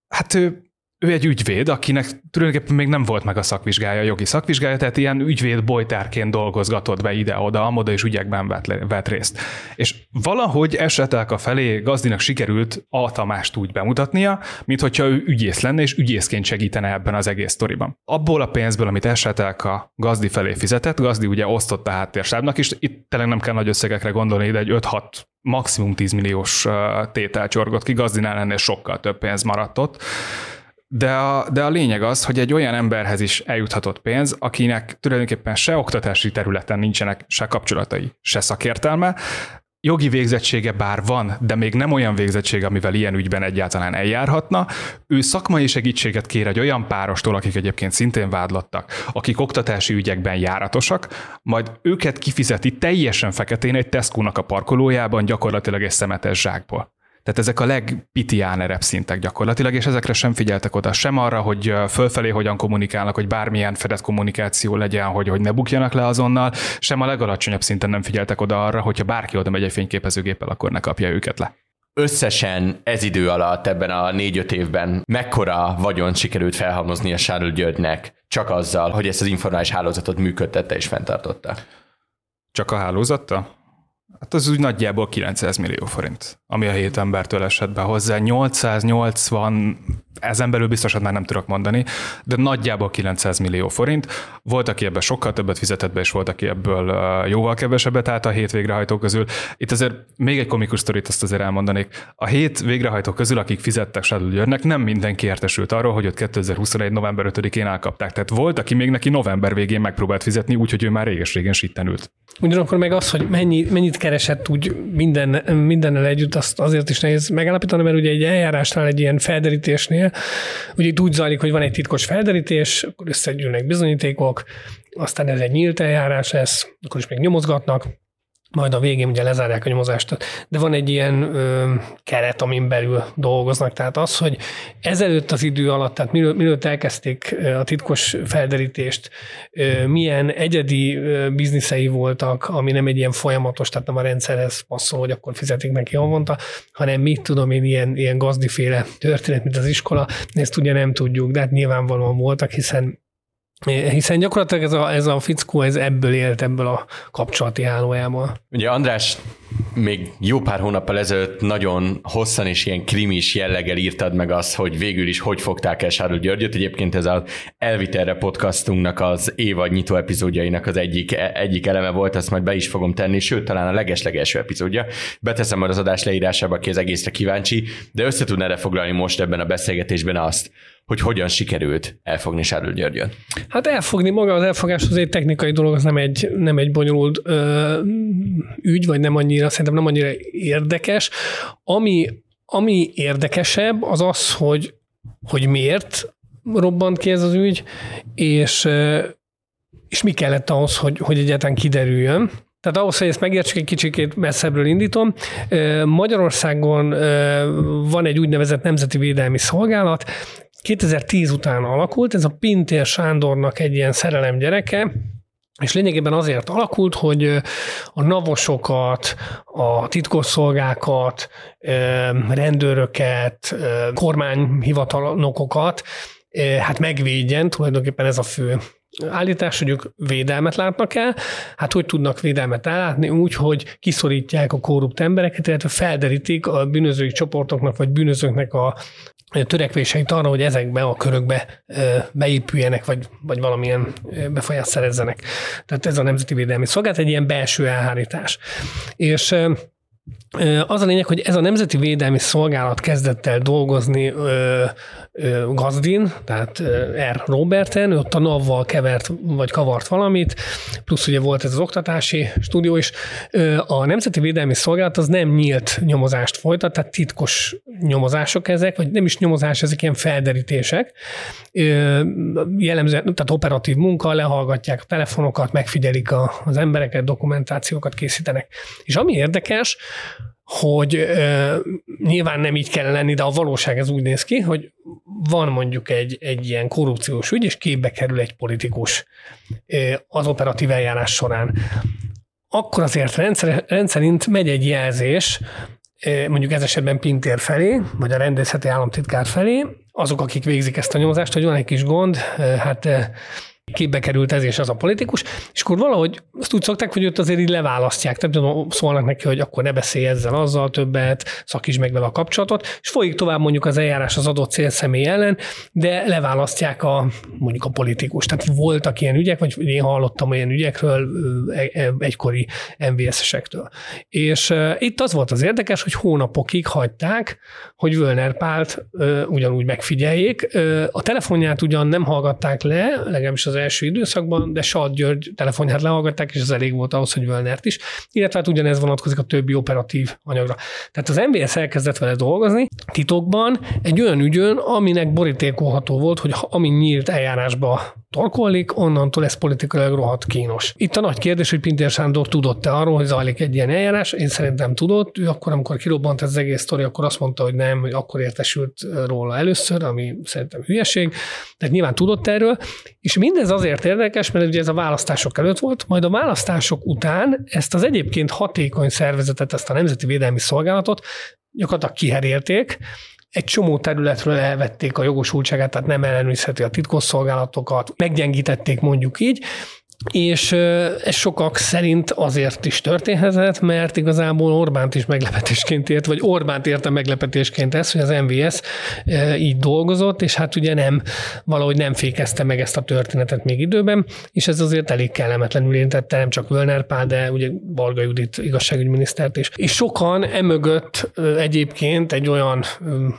hát ő ő egy ügyvéd, akinek tulajdonképpen még nem volt meg a szakvizsgája, a jogi szakvizsgája, tehát ilyen ügyvéd bolytárként dolgozgatott be ide-oda, amoda és ügyekben vett, vett részt. És valahogy esetek a felé gazdinak sikerült a Tamást úgy bemutatnia, mint hogyha ő ügyész lenne, és ügyészként segítene ebben az egész sztoriban. Abból a pénzből, amit esetek a gazdi felé fizetett, gazdi ugye osztott a háttérstábnak is, itt tényleg nem kell nagy összegekre gondolni, de egy 5-6 maximum 10 milliós tétel csorgott ki, gazdinál ennél sokkal több pénz maradt ott de a, de a lényeg az, hogy egy olyan emberhez is eljuthatott pénz, akinek tulajdonképpen se oktatási területen nincsenek se kapcsolatai, se szakértelme, jogi végzettsége bár van, de még nem olyan végzettsége, amivel ilyen ügyben egyáltalán eljárhatna. Ő szakmai segítséget kér egy olyan párostól, akik egyébként szintén vádlattak, akik oktatási ügyekben járatosak, majd őket kifizeti teljesen feketén egy Tesco-nak a parkolójában, gyakorlatilag egy szemetes zsákból. Tehát ezek a legpitiánerebb szintek gyakorlatilag, és ezekre sem figyeltek oda, sem arra, hogy fölfelé hogyan kommunikálnak, hogy bármilyen fedett kommunikáció legyen, hogy, hogy ne bukjanak le azonnal, sem a legalacsonyabb szinten nem figyeltek oda arra, hogyha bárki oda megy egy fényképezőgéppel, akkor ne kapja őket le. Összesen ez idő alatt, ebben a négy-öt évben mekkora vagyon sikerült felhalmozni a Sárl Györgynek csak azzal, hogy ezt az informális hálózatot működtette és fenntartotta? Csak a hálózatta? Hát az úgy nagyjából 900 millió forint, ami a hét embertől esett be hozzá. 880, ezen belül biztosan már nem tudok mondani, de nagyjából 900 millió forint. Volt, aki ebből sokkal többet fizetett be, és volt, aki ebből jóval kevesebbet állt a hét végrehajtó közül. Itt azért még egy komikus sztorit azt azért elmondanék. A hét végrehajtó közül, akik fizettek Sadul Györgynek, nem mindenki értesült arról, hogy őt 2021. november 5-én elkapták. Tehát volt, aki még neki november végén megpróbált fizetni, úgyhogy ő már réges-régen sitten ült. Ugyanakkor meg az, hogy mennyi, mennyit keresett úgy minden, mindennel együtt, azt azért is nehéz megállapítani, mert ugye egy eljárásnál, egy ilyen felderítésnél, ugye itt úgy zajlik, hogy van egy titkos felderítés, akkor összegyűlnek bizonyítékok, aztán ez egy nyílt eljárás lesz, akkor is még nyomozgatnak, majd a végén ugye lezárják a nyomozást. De van egy ilyen ö, keret, amin belül dolgoznak. Tehát az, hogy ezelőtt az idő alatt, tehát mielőtt elkezdték a titkos felderítést, ö, milyen egyedi ö, bizniszei voltak, ami nem egy ilyen folyamatos, tehát nem a rendszerhez passzol, hogy akkor fizetik neki havonta, hanem mit tudom én, ilyen, ilyen gazdiféle történet, mint az iskola, ezt ugye nem tudjuk, de hát nyilvánvalóan voltak, hiszen hiszen gyakorlatilag ez a, ez a fickó ez ebből élt, ebből a kapcsolati hálójából. Ugye András még jó pár hónappal ezelőtt nagyon hosszan és ilyen krimis jelleggel írtad meg azt, hogy végül is hogy fogták el Sárul Györgyöt. Egyébként ez az Elviterre podcastunknak az évad nyitó epizódjainak az egyik, egyik eleme volt, azt majd be is fogom tenni, sőt talán a legeslegelső epizódja. Beteszem majd az adás leírásába, aki az egészre kíváncsi, de össze tudná foglalni most ebben a beszélgetésben azt, hogy hogyan sikerült elfogni Sárül Györgyön? Hát elfogni maga az elfogás az egy technikai dolog, az nem egy, nem egy bonyolult ö, ügy, vagy nem annyira, szerintem nem annyira érdekes. Ami, ami érdekesebb, az az, hogy, hogy miért robbant ki ez az ügy, és, és mi kellett ahhoz, hogy, hogy egyáltalán kiderüljön. Tehát ahhoz, hogy ezt megértsük, egy kicsit messzebbről indítom. Magyarországon van egy úgynevezett Nemzeti Védelmi Szolgálat, 2010 után alakult, ez a Pintér Sándornak egy ilyen szerelem gyereke, és lényegében azért alakult, hogy a navosokat, a titkosszolgákat, rendőröket, kormányhivatalonokokat hát megvédjen, tulajdonképpen ez a fő állítás, hogy ők védelmet látnak el. Hát hogy tudnak védelmet ellátni? Úgy, hogy kiszorítják a korrupt embereket, illetve felderítik a bűnözői csoportoknak vagy bűnözőknek a törekvéseit arra, hogy ezekbe a körökbe beépüljenek, vagy, vagy valamilyen befolyást szerezzenek. Tehát ez a Nemzeti Védelmi Szolgálat egy ilyen belső elhárítás. És az a lényeg, hogy ez a Nemzeti Védelmi Szolgálat kezdett el dolgozni Gazdin, tehát R. Roberten, ott a NAV-val kevert, vagy kavart valamit, plusz ugye volt ez az oktatási stúdió is. A Nemzeti Védelmi Szolgálat az nem nyílt nyomozást folytat, tehát titkos nyomozások ezek, vagy nem is nyomozás, ezek ilyen felderítések. Jellemzően, tehát operatív munka, lehallgatják a telefonokat, megfigyelik az embereket, dokumentációkat készítenek. És ami érdekes, hogy e, nyilván nem így kell lenni, de a valóság ez úgy néz ki, hogy van mondjuk egy, egy ilyen korrupciós ügy, és képbe kerül egy politikus e, az operatív eljárás során. Akkor azért rendszer, rendszerint megy egy jelzés, e, mondjuk ez esetben Pintér felé, vagy a rendészeti államtitkár felé, azok, akik végzik ezt a nyomozást, hogy van egy kis gond, hát képbe került ez és az a politikus, és akkor valahogy azt úgy szokták, hogy őt azért így leválasztják. Tehát szólnak neki, hogy akkor ne beszélj ezzel, azzal többet, szakíts meg vele a kapcsolatot, és folyik tovább mondjuk az eljárás az adott célszemély ellen, de leválasztják a mondjuk a politikus. Tehát voltak ilyen ügyek, vagy én hallottam olyan ügyekről e, e, egykori MVS-esektől. És itt az volt az érdekes, hogy hónapokig hagyták, hogy Völner Pált ugyanúgy megfigyeljék. A telefonját ugyan nem hallgatták le, legalábbis az első időszakban, de Sad György telefonját lehallgatták, és ez elég volt ahhoz, hogy Völnert is, illetve hát ugyanez vonatkozik a többi operatív anyagra. Tehát az MVS elkezdett vele dolgozni titokban egy olyan ügyön, aminek borítékolható volt, hogy ami nyílt eljárásba torkollik, onnantól ez politikailag rohadt kínos. Itt a nagy kérdés, hogy Pintér Sándor tudott-e arról, hogy zajlik egy ilyen eljárás, én szerintem tudott, ő akkor, amikor kirobbant ez az egész sztori, akkor azt mondta, hogy nem, hogy akkor értesült róla először, ami szerintem hülyeség, tehát nyilván tudott erről, és mindez azért érdekes, mert ugye ez a választások előtt volt, majd a választások után ezt az egyébként hatékony szervezetet, ezt a Nemzeti Védelmi Szolgálatot gyakorlatilag kiherélték, egy csomó területről elvették a jogosultságát, tehát nem ellenőrizheti a titkosszolgálatokat, meggyengítették mondjuk így, és ez sokak szerint azért is történhetett, mert igazából Orbánt is meglepetésként ért, vagy Orbánt érte meglepetésként ez, hogy az MVS így dolgozott, és hát ugye nem, valahogy nem fékezte meg ezt a történetet még időben, és ez azért elég kellemetlenül érintette nem csak Völner Pál, de ugye Balga Judit igazságügyminisztert is. És sokan emögött egyébként egy olyan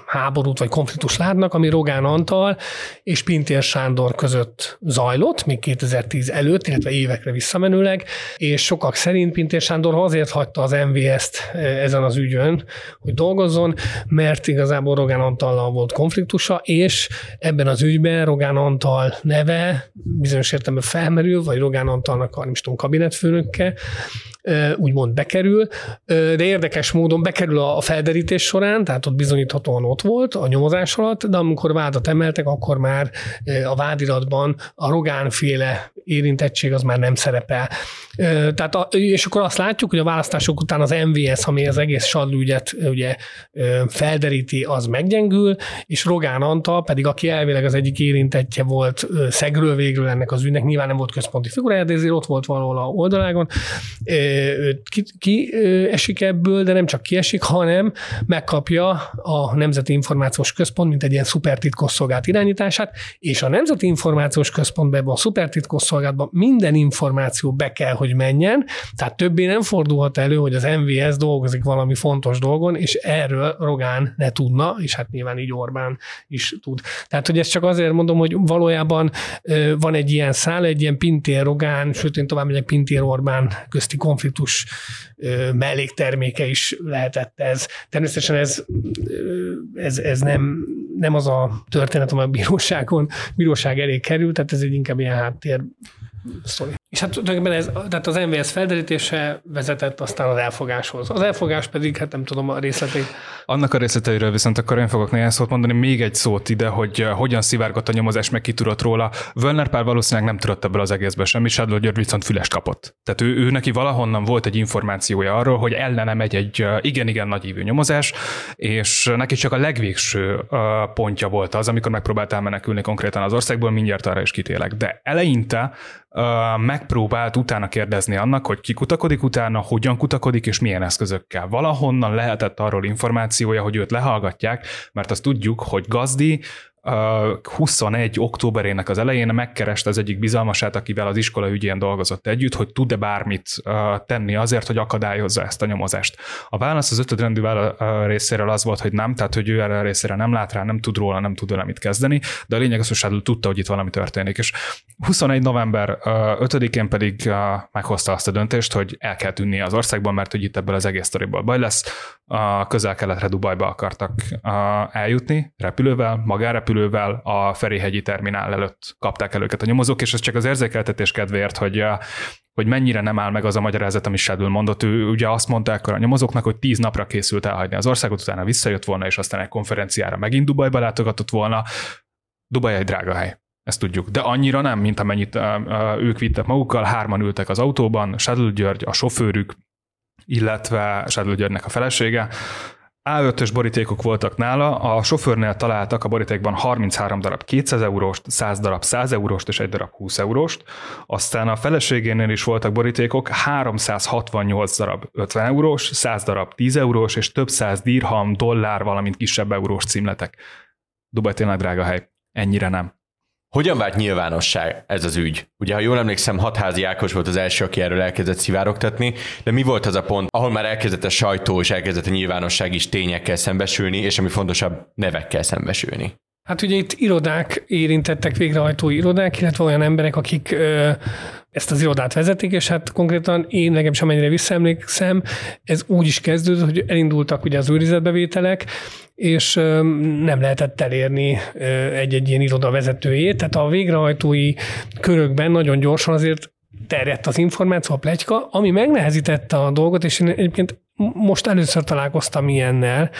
háborút vagy konfliktus látnak, ami Rogán Antal és Pintér Sándor között zajlott, még 2010 előtt, illetve évekre visszamenőleg, és sokak szerint Pintér Sándor azért hagyta az MVS-t e, ezen az ügyön, hogy dolgozzon, mert igazából Rogán Antallal volt konfliktusa, és ebben az ügyben Rogán Antal neve bizonyos értelemben felmerül, vagy Rogán Antalnak a, nem tudom, kabinetfőnöke, úgymond bekerül, de érdekes módon bekerül a felderítés során, tehát ott bizonyíthatóan ott volt a nyomozás alatt, de amikor vádat emeltek, akkor már a vádiratban a Rogán-féle érintettség az már nem szerepel. Tehát a, és akkor azt látjuk, hogy a választások után az MVS, ami az egész sadlügyet ugye felderíti, az meggyengül, és Rogán Antal pedig, aki elvileg az egyik érintettje volt szegről végről ennek az ügynek, nyilván nem volt központi figurája, de ezért ott volt valahol a oldalágon, ki, ki esik ebből, de nem csak kiesik, hanem megkapja a Nemzeti Információs Központ, mint egy ilyen szupertitkosszolgált irányítását, és a Nemzeti Információs Központban, a szupertitkosszolgálatban minden információ be kell, hogy menjen, tehát többé nem fordulhat elő, hogy az MVS dolgozik valami fontos dolgon, és erről Rogán ne tudna, és hát nyilván így Orbán is tud. Tehát, hogy ezt csak azért mondom, hogy valójában van egy ilyen szál, egy ilyen Pintér Rogán, sőt én tovább megyek Pintér Orbán közti konfliktus mellékterméke is lehetett ez. Természetesen ez, ez, ez nem, nem az a történet, amely a bíróságon, bíróság elé került, tehát ez egy inkább ilyen háttér sztori. És hát tulajdonképpen ez, tehát az MVS felderítése vezetett aztán az elfogáshoz. Az elfogás pedig, hát nem tudom a részleteit. Annak a részleteiről viszont akkor én fogok néhány szót mondani, még egy szót ide, hogy uh, hogyan szivárgott a nyomozás, meg ki tudott róla. Völner Pál valószínűleg nem tudott ebből az egészből semmit, Sádló György viszont füles kapott. Tehát ő, ő, neki valahonnan volt egy információja arról, hogy ellene megy egy igen-igen nagy ívű nyomozás, és neki csak a legvégső pontja volt az, amikor megpróbált elmenekülni konkrétan az országból, mindjárt arra is kitélek. De eleinte megpróbált utána kérdezni annak, hogy ki kutakodik utána, hogyan kutakodik, és milyen eszközökkel. Valahonnan lehetett arról információja, hogy őt lehallgatják, mert azt tudjuk, hogy Gazdi 21 októberének az elején megkereste az egyik bizalmasát, akivel az iskola ügyén dolgozott együtt, hogy tud-e bármit tenni azért, hogy akadályozza ezt a nyomozást. A válasz az ötödrendű részéről az volt, hogy nem, tehát hogy ő erre a részére nem lát rá, nem tud róla, nem tud vele mit kezdeni, de a lényeg az, hogy tudta, hogy itt valami történik. És 21 november 5-én pedig meghozta azt a döntést, hogy el kell tűnni az országban, mert hogy itt ebből az egész sztoriból baj lesz. Közel-keletre Dubajba akartak eljutni repülővel, magárepülővel, repülővel a Ferihegyi terminál előtt kapták el őket a nyomozók, és ez csak az érzékeltetés kedvéért, hogy hogy mennyire nem áll meg az a magyarázat, amit Shadul mondott. Ő ugye azt mondta akkor a nyomozóknak, hogy tíz napra készült elhagyni az országot, utána visszajött volna, és aztán egy konferenciára megint Dubajba látogatott volna. Dubaj egy drága hely. Ezt tudjuk. De annyira nem, mint amennyit ők vittek magukkal. Hárman ültek az autóban, Shadul György, a sofőrük, illetve Shadul Györgynek a felesége. A5-ös borítékok voltak nála, a sofőrnél találtak a borítékban 33 darab 200 euróst, 100 darab 100 euróst és egy darab 20 euróst, aztán a feleségénél is voltak borítékok, 368 darab 50 eurós, 100 darab 10 eurós és több száz dirham, dollár, valamint kisebb eurós címletek. Dubaj tényleg drága hely. Ennyire nem. Hogyan vált nyilvánosság ez az ügy? Ugye, ha jól emlékszem, Hatházi Ákos volt az első, aki erről elkezdett szivárogtatni, de mi volt az a pont, ahol már elkezdett a sajtó és elkezdett a nyilvánosság is tényekkel szembesülni, és ami fontosabb, nevekkel szembesülni? Hát ugye itt irodák érintettek, végrehajtói irodák, illetve olyan emberek, akik ö, ezt az irodát vezetik, és hát konkrétan én nekem sem amennyire visszaemlékszem, ez úgy is kezdődött, hogy elindultak ugye az őrizetbevételek, és ö, nem lehetett elérni ö, egy-egy ilyen iroda vezetőjét, tehát a végrehajtói körökben nagyon gyorsan azért terjedt az információ, a plegyka, ami megnehezítette a dolgot, és én egyébként most először találkoztam ilyennel,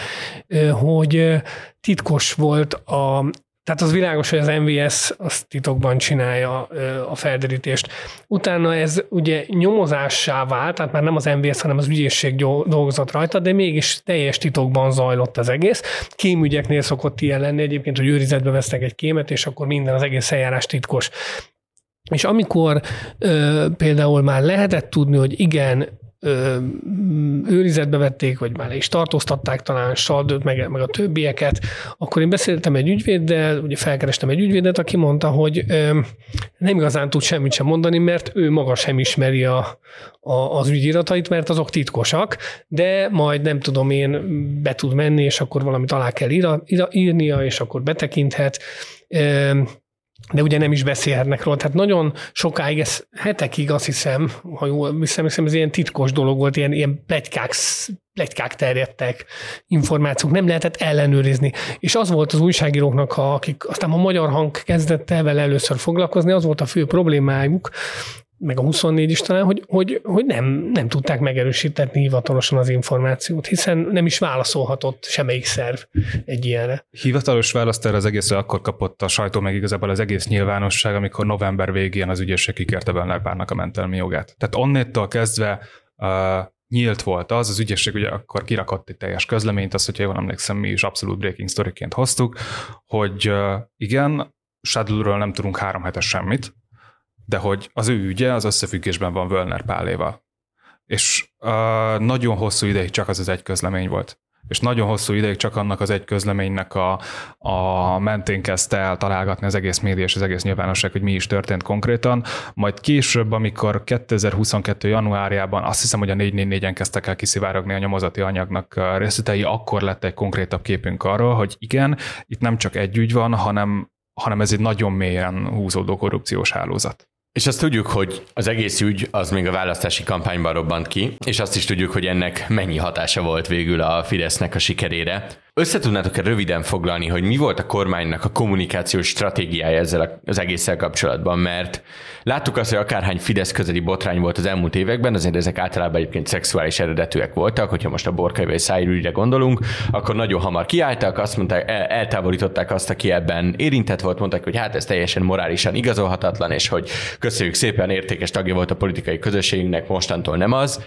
hogy titkos volt a, tehát az világos, hogy az MVS az titokban csinálja a felderítést. Utána ez ugye nyomozássá vált, tehát már nem az MVS, hanem az ügyészség dolgozott rajta, de mégis teljes titokban zajlott az egész. Kémügyeknél szokott ilyen lenni egyébként, hogy őrizetbe vesznek egy kémet, és akkor minden az egész eljárás titkos. És amikor ö, például már lehetett tudni, hogy igen, ö, őrizetbe vették, vagy már is tartóztatták talán Saldőt, meg, meg a többieket, akkor én beszéltem egy ügyvéddel, ugye felkerestem egy ügyvédet, aki mondta, hogy ö, nem igazán tud semmit sem mondani, mert ő maga sem ismeri a, a, az ügyiratait, mert azok titkosak, de majd nem tudom én be tud menni, és akkor valamit alá kell írnia, írnia és akkor betekinthet. Ö, de ugye nem is beszélhetnek róla. Tehát nagyon sokáig, ez hetekig azt hiszem, ha jól hiszem, hiszem ez ilyen titkos dolog volt, ilyen, ilyen plegykák, plegykák terjedtek, információk, nem lehetett ellenőrizni. És az volt az újságíróknak, ha, akik aztán a magyar hang kezdett el vele először foglalkozni, az volt a fő problémájuk, meg a 24 is talán, hogy, hogy, hogy nem, nem tudták megerősíteni hivatalosan az információt, hiszen nem is válaszolhatott semmelyik szerv egy ilyenre. Hivatalos választ erre az egészre akkor kapott a sajtó, meg igazából az egész nyilvánosság, amikor november végén az ügyészség kikérte Bellner párnak a mentelmi jogát. Tehát onnétól kezdve uh, nyílt volt az, az ügyészség ugye akkor kirakott egy teljes közleményt, azt, hogyha jól emlékszem, mi is abszolút breaking storyként hoztuk, hogy uh, igen, Shadowről nem tudunk három hetes semmit, de hogy az ő ügye az összefüggésben van Völner Páléval. És uh, nagyon hosszú ideig csak az az egy közlemény volt. És nagyon hosszú ideig csak annak az egy közleménynek a, a mentén kezdte el találgatni az egész média és az egész nyilvánosság, hogy mi is történt konkrétan. Majd később, amikor 2022. januárjában azt hiszem, hogy a 444-en kezdtek el kiszivárogni a nyomozati anyagnak részletei, akkor lett egy konkrétabb képünk arról, hogy igen, itt nem csak egy ügy van, hanem, hanem ez egy nagyon mélyen húzódó korrupciós hálózat. És azt tudjuk, hogy az egész ügy az még a választási kampányban robbant ki, és azt is tudjuk, hogy ennek mennyi hatása volt végül a Fidesznek a sikerére. Összetudnátok-e röviden foglalni, hogy mi volt a kormánynak a kommunikációs stratégiája ezzel az egésszel kapcsolatban? Mert láttuk azt, hogy akárhány Fidesz közeli botrány volt az elmúlt években, azért ezek általában egyébként szexuális eredetűek voltak, hogyha most a borkai vagy szájrűre gondolunk, akkor nagyon hamar kiálltak, azt mondták, el, eltávolították azt, aki ebben érintett volt, mondták, hogy hát ez teljesen morálisan igazolhatatlan, és hogy köszönjük szépen, értékes tagja volt a politikai közösségünknek, mostantól nem az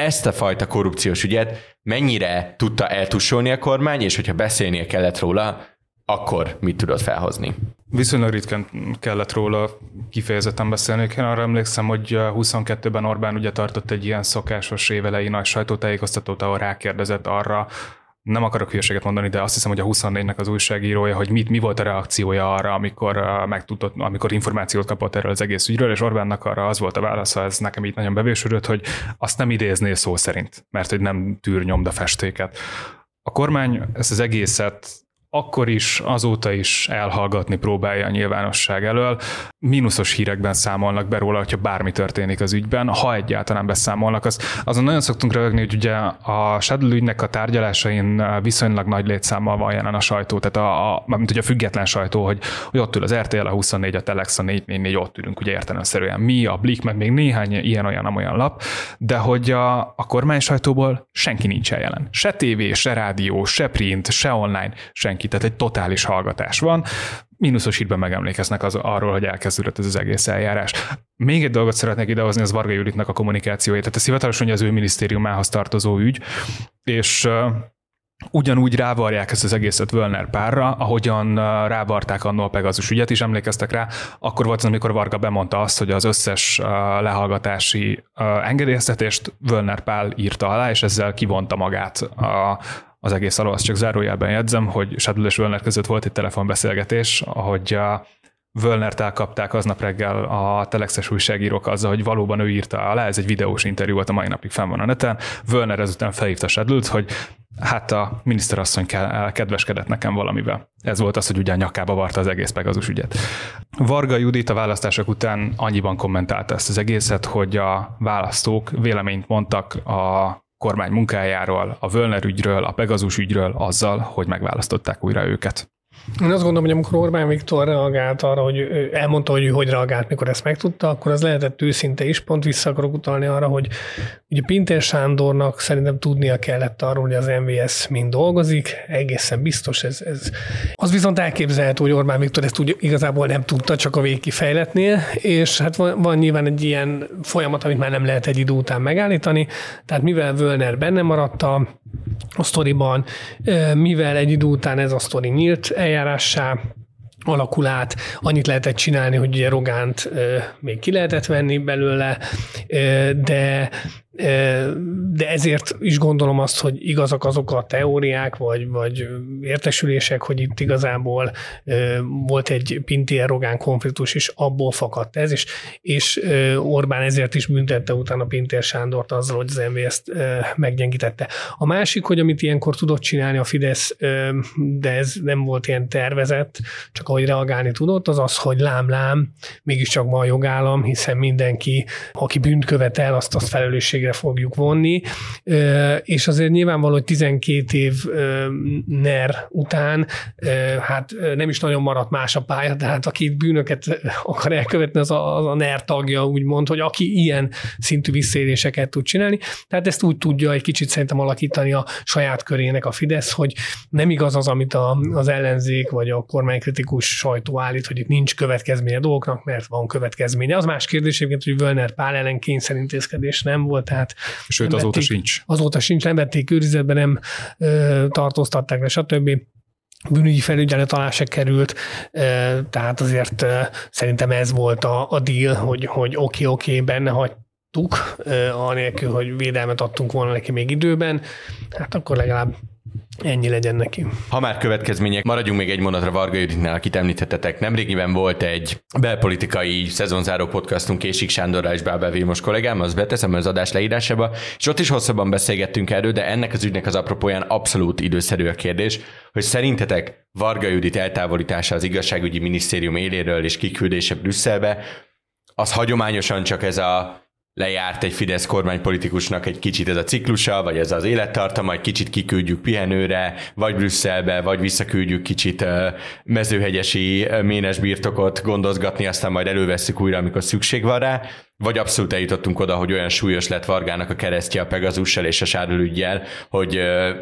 ezt a fajta korrupciós ügyet mennyire tudta eltussolni a kormány, és hogyha beszélnie kellett róla, akkor mit tudott felhozni? Viszonylag ritkán kellett róla kifejezetten beszélni. Én arra emlékszem, hogy 22-ben Orbán ugye tartott egy ilyen szokásos évelei nagy sajtótájékoztatót, ahol rákérdezett arra, nem akarok hülyeséget mondani, de azt hiszem, hogy a 24-nek az újságírója, hogy mit, mi volt a reakciója arra, amikor megtudott, amikor információt kapott erről az egész ügyről, és Orbánnak arra az volt a válasza, ez nekem így nagyon bevésődött, hogy azt nem idézné szó szerint, mert hogy nem tűr nyomda festéket. A kormány ezt az egészet akkor is, azóta is elhallgatni próbálja a nyilvánosság elől. Mínuszos hírekben számolnak be róla, hogyha bármi történik az ügyben, ha egyáltalán beszámolnak. Az, azon nagyon szoktunk rögni, hogy ugye a Shadow ügynek a tárgyalásain viszonylag nagy létszámmal van jelen a sajtó, tehát a, a, mint hogy a független sajtó, hogy, hogy ott ül az RTL, a 24, a Telex, a 444, ott ülünk ugye értelemszerűen mi, a Blik, meg még néhány ilyen-olyan olyan lap, de hogy a, a kormány sajtóból senki nincs jelen. Se tévé, se rádió, se print, se online, senki senki, tehát egy totális hallgatás van. Mínuszos hírben megemlékeznek az, arról, hogy elkezdődött ez az egész eljárás. Még egy dolgot szeretnék idehozni, az Varga Juditnak a kommunikációja. Tehát ez hivatalosan az ő minisztériumához tartozó ügy, és ugyanúgy rávarják ezt az egészet Völner párra, ahogyan rávarták annól a Pegasus ügyet is, emlékeztek rá, akkor volt az, amikor Varga bemondta azt, hogy az összes lehallgatási engedélyeztetést Völner Pál írta alá, és ezzel kivonta magát a, az egész alól, azt csak zárójelben jegyzem, hogy Sadul és Völner között volt egy telefonbeszélgetés, ahogy a Völnert elkapták aznap reggel a telexes újságírók azzal, hogy valóban ő írta alá, ez egy videós interjú volt, a mai napig fenn van a neten. Völner ezután felhívta Sedlült, hogy hát a miniszterasszony kedveskedett nekem valamivel. Ez volt az, hogy ugye a nyakába varta az egész Pegazus ügyet. Varga Judit a választások után annyiban kommentálta ezt az egészet, hogy a választók véleményt mondtak a kormány munkájáról, a Völner ügyről, a Pegazus ügyről azzal, hogy megválasztották újra őket. Én azt gondolom, hogy amikor Orbán Viktor reagált arra, hogy elmondta, hogy hogy reagált, mikor ezt megtudta, akkor az lehetett őszinte is. Pont vissza akarok utalni arra, hogy ugye Pintér Sándornak szerintem tudnia kellett arról, hogy az MVS mind dolgozik, egészen biztos ez. ez. Az viszont elképzelhető, hogy Orbán Viktor ezt úgy igazából nem tudta, csak a végkifejletnél, és hát van, van nyilván egy ilyen folyamat, amit már nem lehet egy idő után megállítani, tehát mivel Völner benne maradt a, a sztoriban, mivel egy idő után ez a sztori nyílt eljárássá alakul át, annyit lehetett csinálni, hogy ugye Rogánt még ki lehetett venni belőle, de de ezért is gondolom azt, hogy igazak azok a teóriák, vagy, vagy értesülések, hogy itt igazából volt egy Pintier-Rogán konfliktus, és abból fakadt ez, és, és Orbán ezért is büntette utána Pintér Sándort azzal, hogy az MVS-t meggyengítette. A másik, hogy amit ilyenkor tudott csinálni a Fidesz, de ez nem volt ilyen tervezett, csak ahogy reagálni tudott, az az, hogy lám-lám, mégiscsak van jogállam, hiszen mindenki, aki bűnt követel, azt azt felelősségre felelősségre fogjuk vonni, és azért nyilvánvaló, hogy 12 év NER után, hát nem is nagyon maradt más a pálya, de hát aki bűnöket akar elkövetni, az a, az a NER tagja, úgymond, hogy aki ilyen szintű visszaéléseket tud csinálni. Tehát ezt úgy tudja egy kicsit szerintem alakítani a saját körének a Fidesz, hogy nem igaz az, amit a, az ellenzék vagy a kormánykritikus sajtó állít, hogy itt nincs következménye dolgoknak, mert van következménye. Az más kérdés, hogy Völner Pál ellen kényszerintézkedés nem volt, tehát Sőt, azóta vették, sincs. Azóta sincs, nem vették őrizetbe, nem ö, tartóztatták le, stb. Bűnügyi felügyelet alá se került, tehát azért szerintem ez volt a, a deal, hogy, hogy oké, oké, benne hagytuk, anélkül, hogy védelmet adtunk volna neki még időben, hát akkor legalább Ennyi legyen neki. Ha már következmények, maradjunk még egy monatra Varga Juditnál, akit említettetek. Nemrégiben volt egy belpolitikai szezonzáró podcastunk Késik Sándorral és Bábel Vilmos kollégám, az beteszem az adás leírásába, és ott is hosszabban beszélgettünk erről, de ennek az ügynek az apropóján abszolút időszerű a kérdés, hogy szerintetek Varga Judit eltávolítása az igazságügyi minisztérium éléről és kiküldése Brüsszelbe, az hagyományosan csak ez a lejárt egy Fidesz kormánypolitikusnak egy kicsit ez a ciklusa, vagy ez az élettartama, egy kicsit kiküldjük pihenőre, vagy Brüsszelbe, vagy visszaküldjük kicsit mezőhegyesi ménes birtokot gondozgatni, aztán majd elővesszük újra, amikor szükség van rá, vagy abszolút eljutottunk oda, hogy olyan súlyos lett Vargának a keresztje a Pegazussal és a Sárlőügyjel, hogy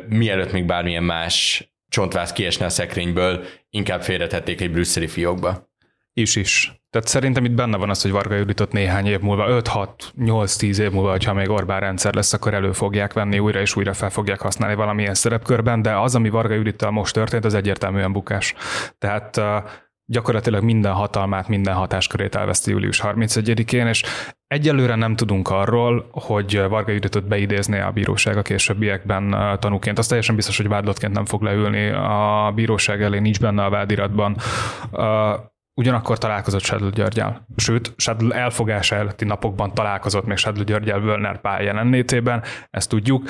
mielőtt még bármilyen más csontváz kiesne a szekrényből, inkább félretették egy brüsszeli fiókba. Is is. Tehát szerintem itt benne van az, hogy Varga Juditot néhány év múlva, 5-6-8-10 év múlva, ha még Orbán rendszer lesz, akkor elő fogják venni, újra és újra fel fogják használni valamilyen szerepkörben, de az, ami Varga Judittal most történt, az egyértelműen bukás. Tehát uh, gyakorlatilag minden hatalmát, minden hatáskörét elveszti július 31-én, és egyelőre nem tudunk arról, hogy Varga Juditot beidézné a bíróság a későbbiekben tanúként. Az teljesen biztos, hogy vádlottként nem fog leülni a bíróság elé, nincs benne a vádiratban ugyanakkor találkozott Sedl Györgyel. Sőt, Sedl elfogása előtti napokban találkozott még Sedl Györgyel Völner pál jelenlétében, ezt tudjuk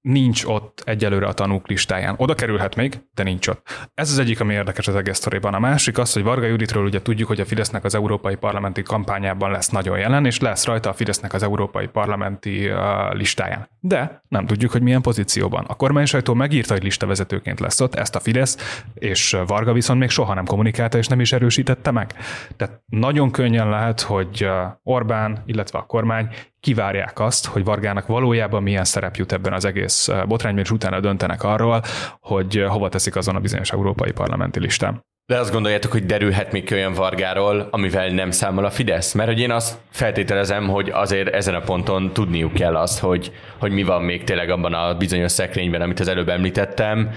nincs ott egyelőre a tanúk listáján. Oda kerülhet még, de nincs ott. Ez az egyik, ami érdekes az egész sztoriban. A másik az, hogy Varga Juditról ugye tudjuk, hogy a Fidesznek az európai parlamenti kampányában lesz nagyon jelen, és lesz rajta a Fidesznek az európai parlamenti uh, listáján. De nem tudjuk, hogy milyen pozícióban. A kormány sajtó megírta, hogy listavezetőként lesz ott, ezt a Fidesz, és Varga viszont még soha nem kommunikálta, és nem is erősítette meg. Tehát nagyon könnyen lehet, hogy Orbán, illetve a kormány kivárják azt, hogy Vargának valójában milyen szerep jut ebben az egész botrányban, és utána döntenek arról, hogy hova teszik azon a bizonyos európai parlamenti listán. De azt gondoljátok, hogy derülhet még olyan Vargáról, amivel nem számol a Fidesz? Mert hogy én azt feltételezem, hogy azért ezen a ponton tudniuk kell azt, hogy, hogy mi van még tényleg abban a bizonyos szekrényben, amit az előbb említettem,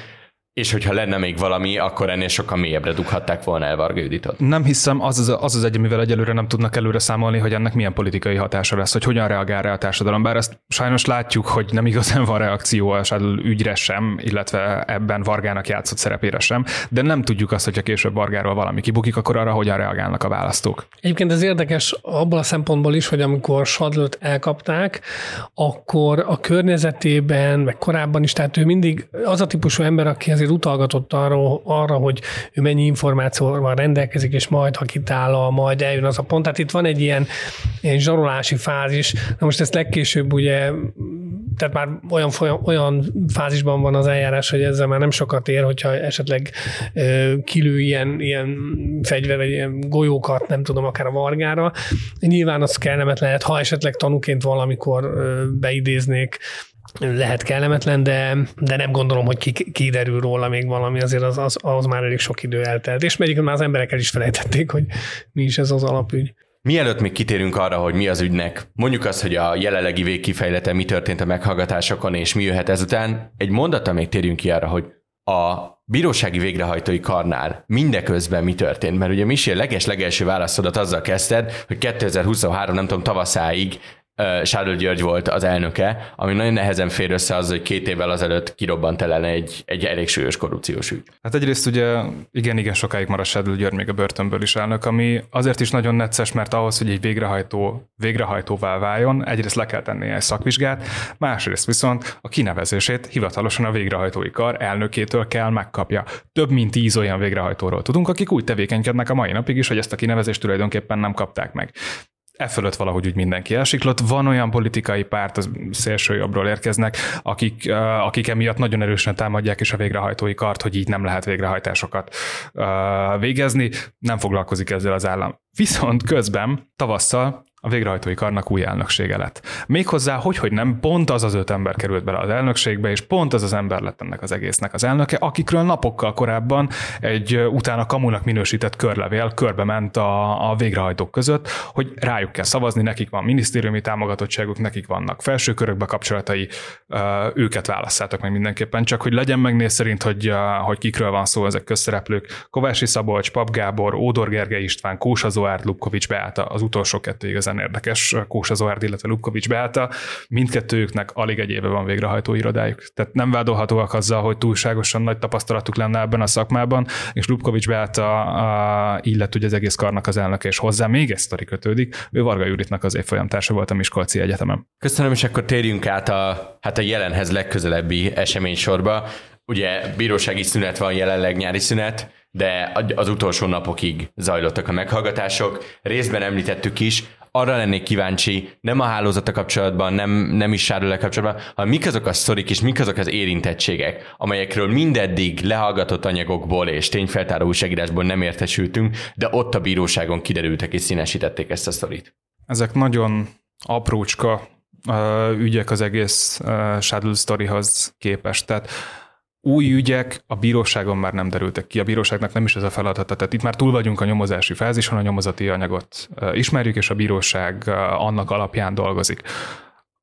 és hogyha lenne még valami, akkor ennél sokkal mélyebbre dughatták volna el Varga Juditot. Nem hiszem, az az, az, az egy, amivel egyelőre nem tudnak előre számolni, hogy ennek milyen politikai hatása lesz, hogy hogyan reagál rá a társadalom. Bár ezt sajnos látjuk, hogy nem igazán van reakció a ügyre sem, illetve ebben Vargának játszott szerepére sem, de nem tudjuk azt, hogyha később Vargáról valami kibukik, akkor arra hogyan reagálnak a választók. Egyébként ez érdekes abból a szempontból is, hogy amikor Sadlőt elkapták, akkor a környezetében, meg korábban is, tehát ő mindig az a típusú ember, aki azért utalgatott arra, arra hogy ő mennyi információval rendelkezik, és majd, ha kitállal, majd eljön az a pont. Tehát itt van egy ilyen, ilyen zsarolási fázis. Na most ezt legkésőbb ugye, tehát már olyan, olyan, fázisban van az eljárás, hogy ezzel már nem sokat ér, hogyha esetleg kilő ilyen, ilyen fegyver, vagy ilyen golyókat, nem tudom, akár a vargára. Nyilván az kellemet lehet, ha esetleg tanúként valamikor beidéznék lehet kellemetlen, de, de nem gondolom, hogy kiderül róla még valami, azért az, az, az már elég sok idő eltelt. És még már az emberek el is felejtették, hogy mi is ez az alapügy. Mielőtt még kitérünk arra, hogy mi az ügynek, mondjuk azt, hogy a jelenlegi végkifejlete mi történt a meghallgatásokon, és mi jöhet ezután, egy mondattal még térjünk ki arra, hogy a bírósági végrehajtói karnál mindeközben mi történt? Mert ugye Misél leges-legelső válaszodat azzal kezdted, hogy 2023, nem tudom, tavaszáig Sádó György volt az elnöke, ami nagyon nehezen fér össze az, hogy két évvel azelőtt kirobbant ellen egy, egy elég súlyos korrupciós ügy. Hát egyrészt ugye igen, igen sokáig marad Sádó György még a börtönből is elnök, ami azért is nagyon necces, mert ahhoz, hogy egy végrehajtó végrehajtóvá váljon, egyrészt le kell tenni egy szakvizsgát, másrészt viszont a kinevezését hivatalosan a végrehajtói kar elnökétől kell megkapja. Több mint tíz olyan végrehajtóról tudunk, akik úgy tevékenykednek a mai napig is, hogy ezt a kinevezést tulajdonképpen nem kapták meg e fölött valahogy úgy mindenki elsiklott. Van olyan politikai párt, az szélső jobbról érkeznek, akik, akik emiatt nagyon erősen támadják is a végrehajtói kart, hogy így nem lehet végrehajtásokat végezni. Nem foglalkozik ezzel az állam. Viszont közben tavasszal a végrehajtói karnak új elnöksége lett. Méghozzá, hogy, hogy nem, pont az az öt ember került bele az elnökségbe, és pont az az ember lett ennek az egésznek az elnöke, akikről napokkal korábban egy utána kamunak minősített körlevél körbe ment a, a végrehajtók között, hogy rájuk kell szavazni, nekik van minisztériumi támogatottságuk, nekik vannak felső körökbe kapcsolatai, őket válasszátok meg mindenképpen, csak hogy legyen megnéz szerint, hogy, hogy kikről van szó ezek közszereplők. Kovási Szabolcs, Pap Gábor, Ódor Gergely István, Kósa Zoárd, Lubkovics Beáta, az utolsó kettő igazán igazán érdekes Kósa Zoárd, illetve Lubkovics Beáta. Mindkettőjüknek alig egy éve van végrehajtó irodájuk. Tehát nem vádolhatóak azzal, hogy túlságosan nagy tapasztalatuk lenne ebben a szakmában, és Lubkovics Beáta lett ugye az egész karnak az elnöke, és hozzá még egy sztori kötődik. Ő Varga Juditnak az évfolyamtársa volt a Miskolci Egyetemen. Köszönöm, és akkor térjünk át a, hát a jelenhez legközelebbi eseménysorba. Ugye bírósági szünet van jelenleg, nyári szünet, de az utolsó napokig zajlottak a meghallgatások. Részben említettük is, arra lennék kíváncsi, nem a hálózata kapcsolatban, nem, nem is sárul kapcsolatban, hanem mik azok a sztorik és mik azok az érintettségek, amelyekről mindeddig lehallgatott anyagokból és tényfeltáró újságírásból nem értesültünk, de ott a bíróságon kiderültek és színesítették ezt a sztorit. Ezek nagyon aprócska ügyek az egész Shadow Storyhoz képest. Tehát új ügyek a bíróságon már nem derültek ki, a bíróságnak nem is ez a feladata. Tehát itt már túl vagyunk a nyomozási fázison, a nyomozati anyagot ismerjük, és a bíróság annak alapján dolgozik.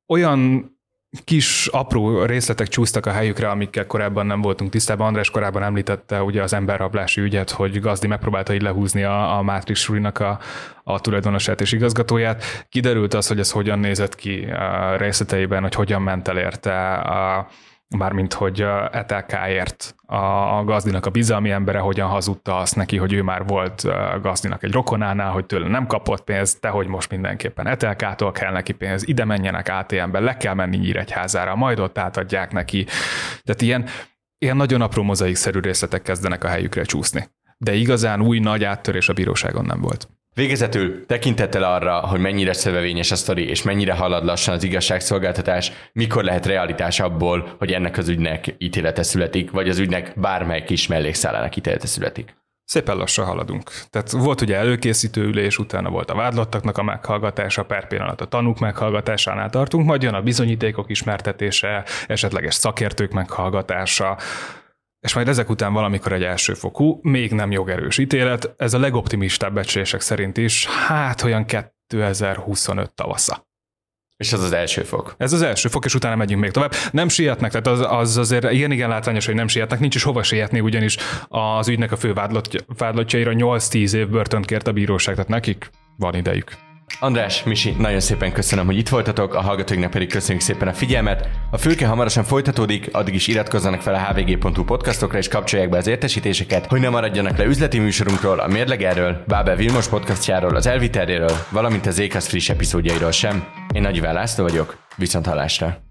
Olyan kis apró részletek csúsztak a helyükre, amikkel korábban nem voltunk tisztában. András korábban említette ugye az emberrablási ügyet, hogy Gazdi megpróbálta így lehúzni a, a Matrix a, a tulajdonosát és igazgatóját. Kiderült az, hogy ez hogyan nézett ki részleteiben, hogy hogyan ment el érte a, mármint hogy Etelkáért a gazdinak a bizalmi embere hogyan hazudta azt neki, hogy ő már volt gazdinak egy rokonánál, hogy tőle nem kapott pénzt, de hogy most mindenképpen Etelkától kell neki pénz, ide menjenek ATM-be, le kell menni Nyíregyházára, majd ott átadják neki. Tehát ilyen, ilyen nagyon apró mozaikszerű részletek kezdenek a helyükre csúszni. De igazán új nagy áttörés a bíróságon nem volt. Végezetül tekintettel arra, hogy mennyire szövevényes a sztori, és mennyire halad lassan az igazságszolgáltatás, mikor lehet realitás abból, hogy ennek az ügynek ítélete születik, vagy az ügynek bármely kis mellékszálának ítélete születik? Szépen lassan haladunk. Tehát volt ugye előkészítő ülés, utána volt a vádlottaknak a meghallgatása, per pillanat a tanúk meghallgatásánál tartunk, majd jön a bizonyítékok ismertetése, esetleges szakértők meghallgatása, és majd ezek után valamikor egy elsőfokú, még nem jogerős ítélet, ez a legoptimistább becslések szerint is, hát olyan 2025 tavasza. És az az első fok. Ez az első fok, és utána megyünk még tovább. Nem sietnek, tehát az, az azért ilyen igen látványos, hogy nem sietnek, nincs is hova sietni, ugyanis az ügynek a fő vádlottjaira 8-10 év börtönt kért a bíróság, tehát nekik van idejük. András, Misi, nagyon szépen köszönöm, hogy itt voltatok, a hallgatóinknak pedig köszönjük szépen a figyelmet. A fülke hamarosan folytatódik, addig is iratkozzanak fel a hvg.hu podcastokra és kapcsolják be az értesítéseket, hogy ne maradjanak le üzleti műsorunkról, a Mérlegerről, Bábel Vilmos podcastjáról, az Elviteréről, valamint az Ékasz friss epizódjairól sem. Én Nagy László vagyok, viszont hallásra.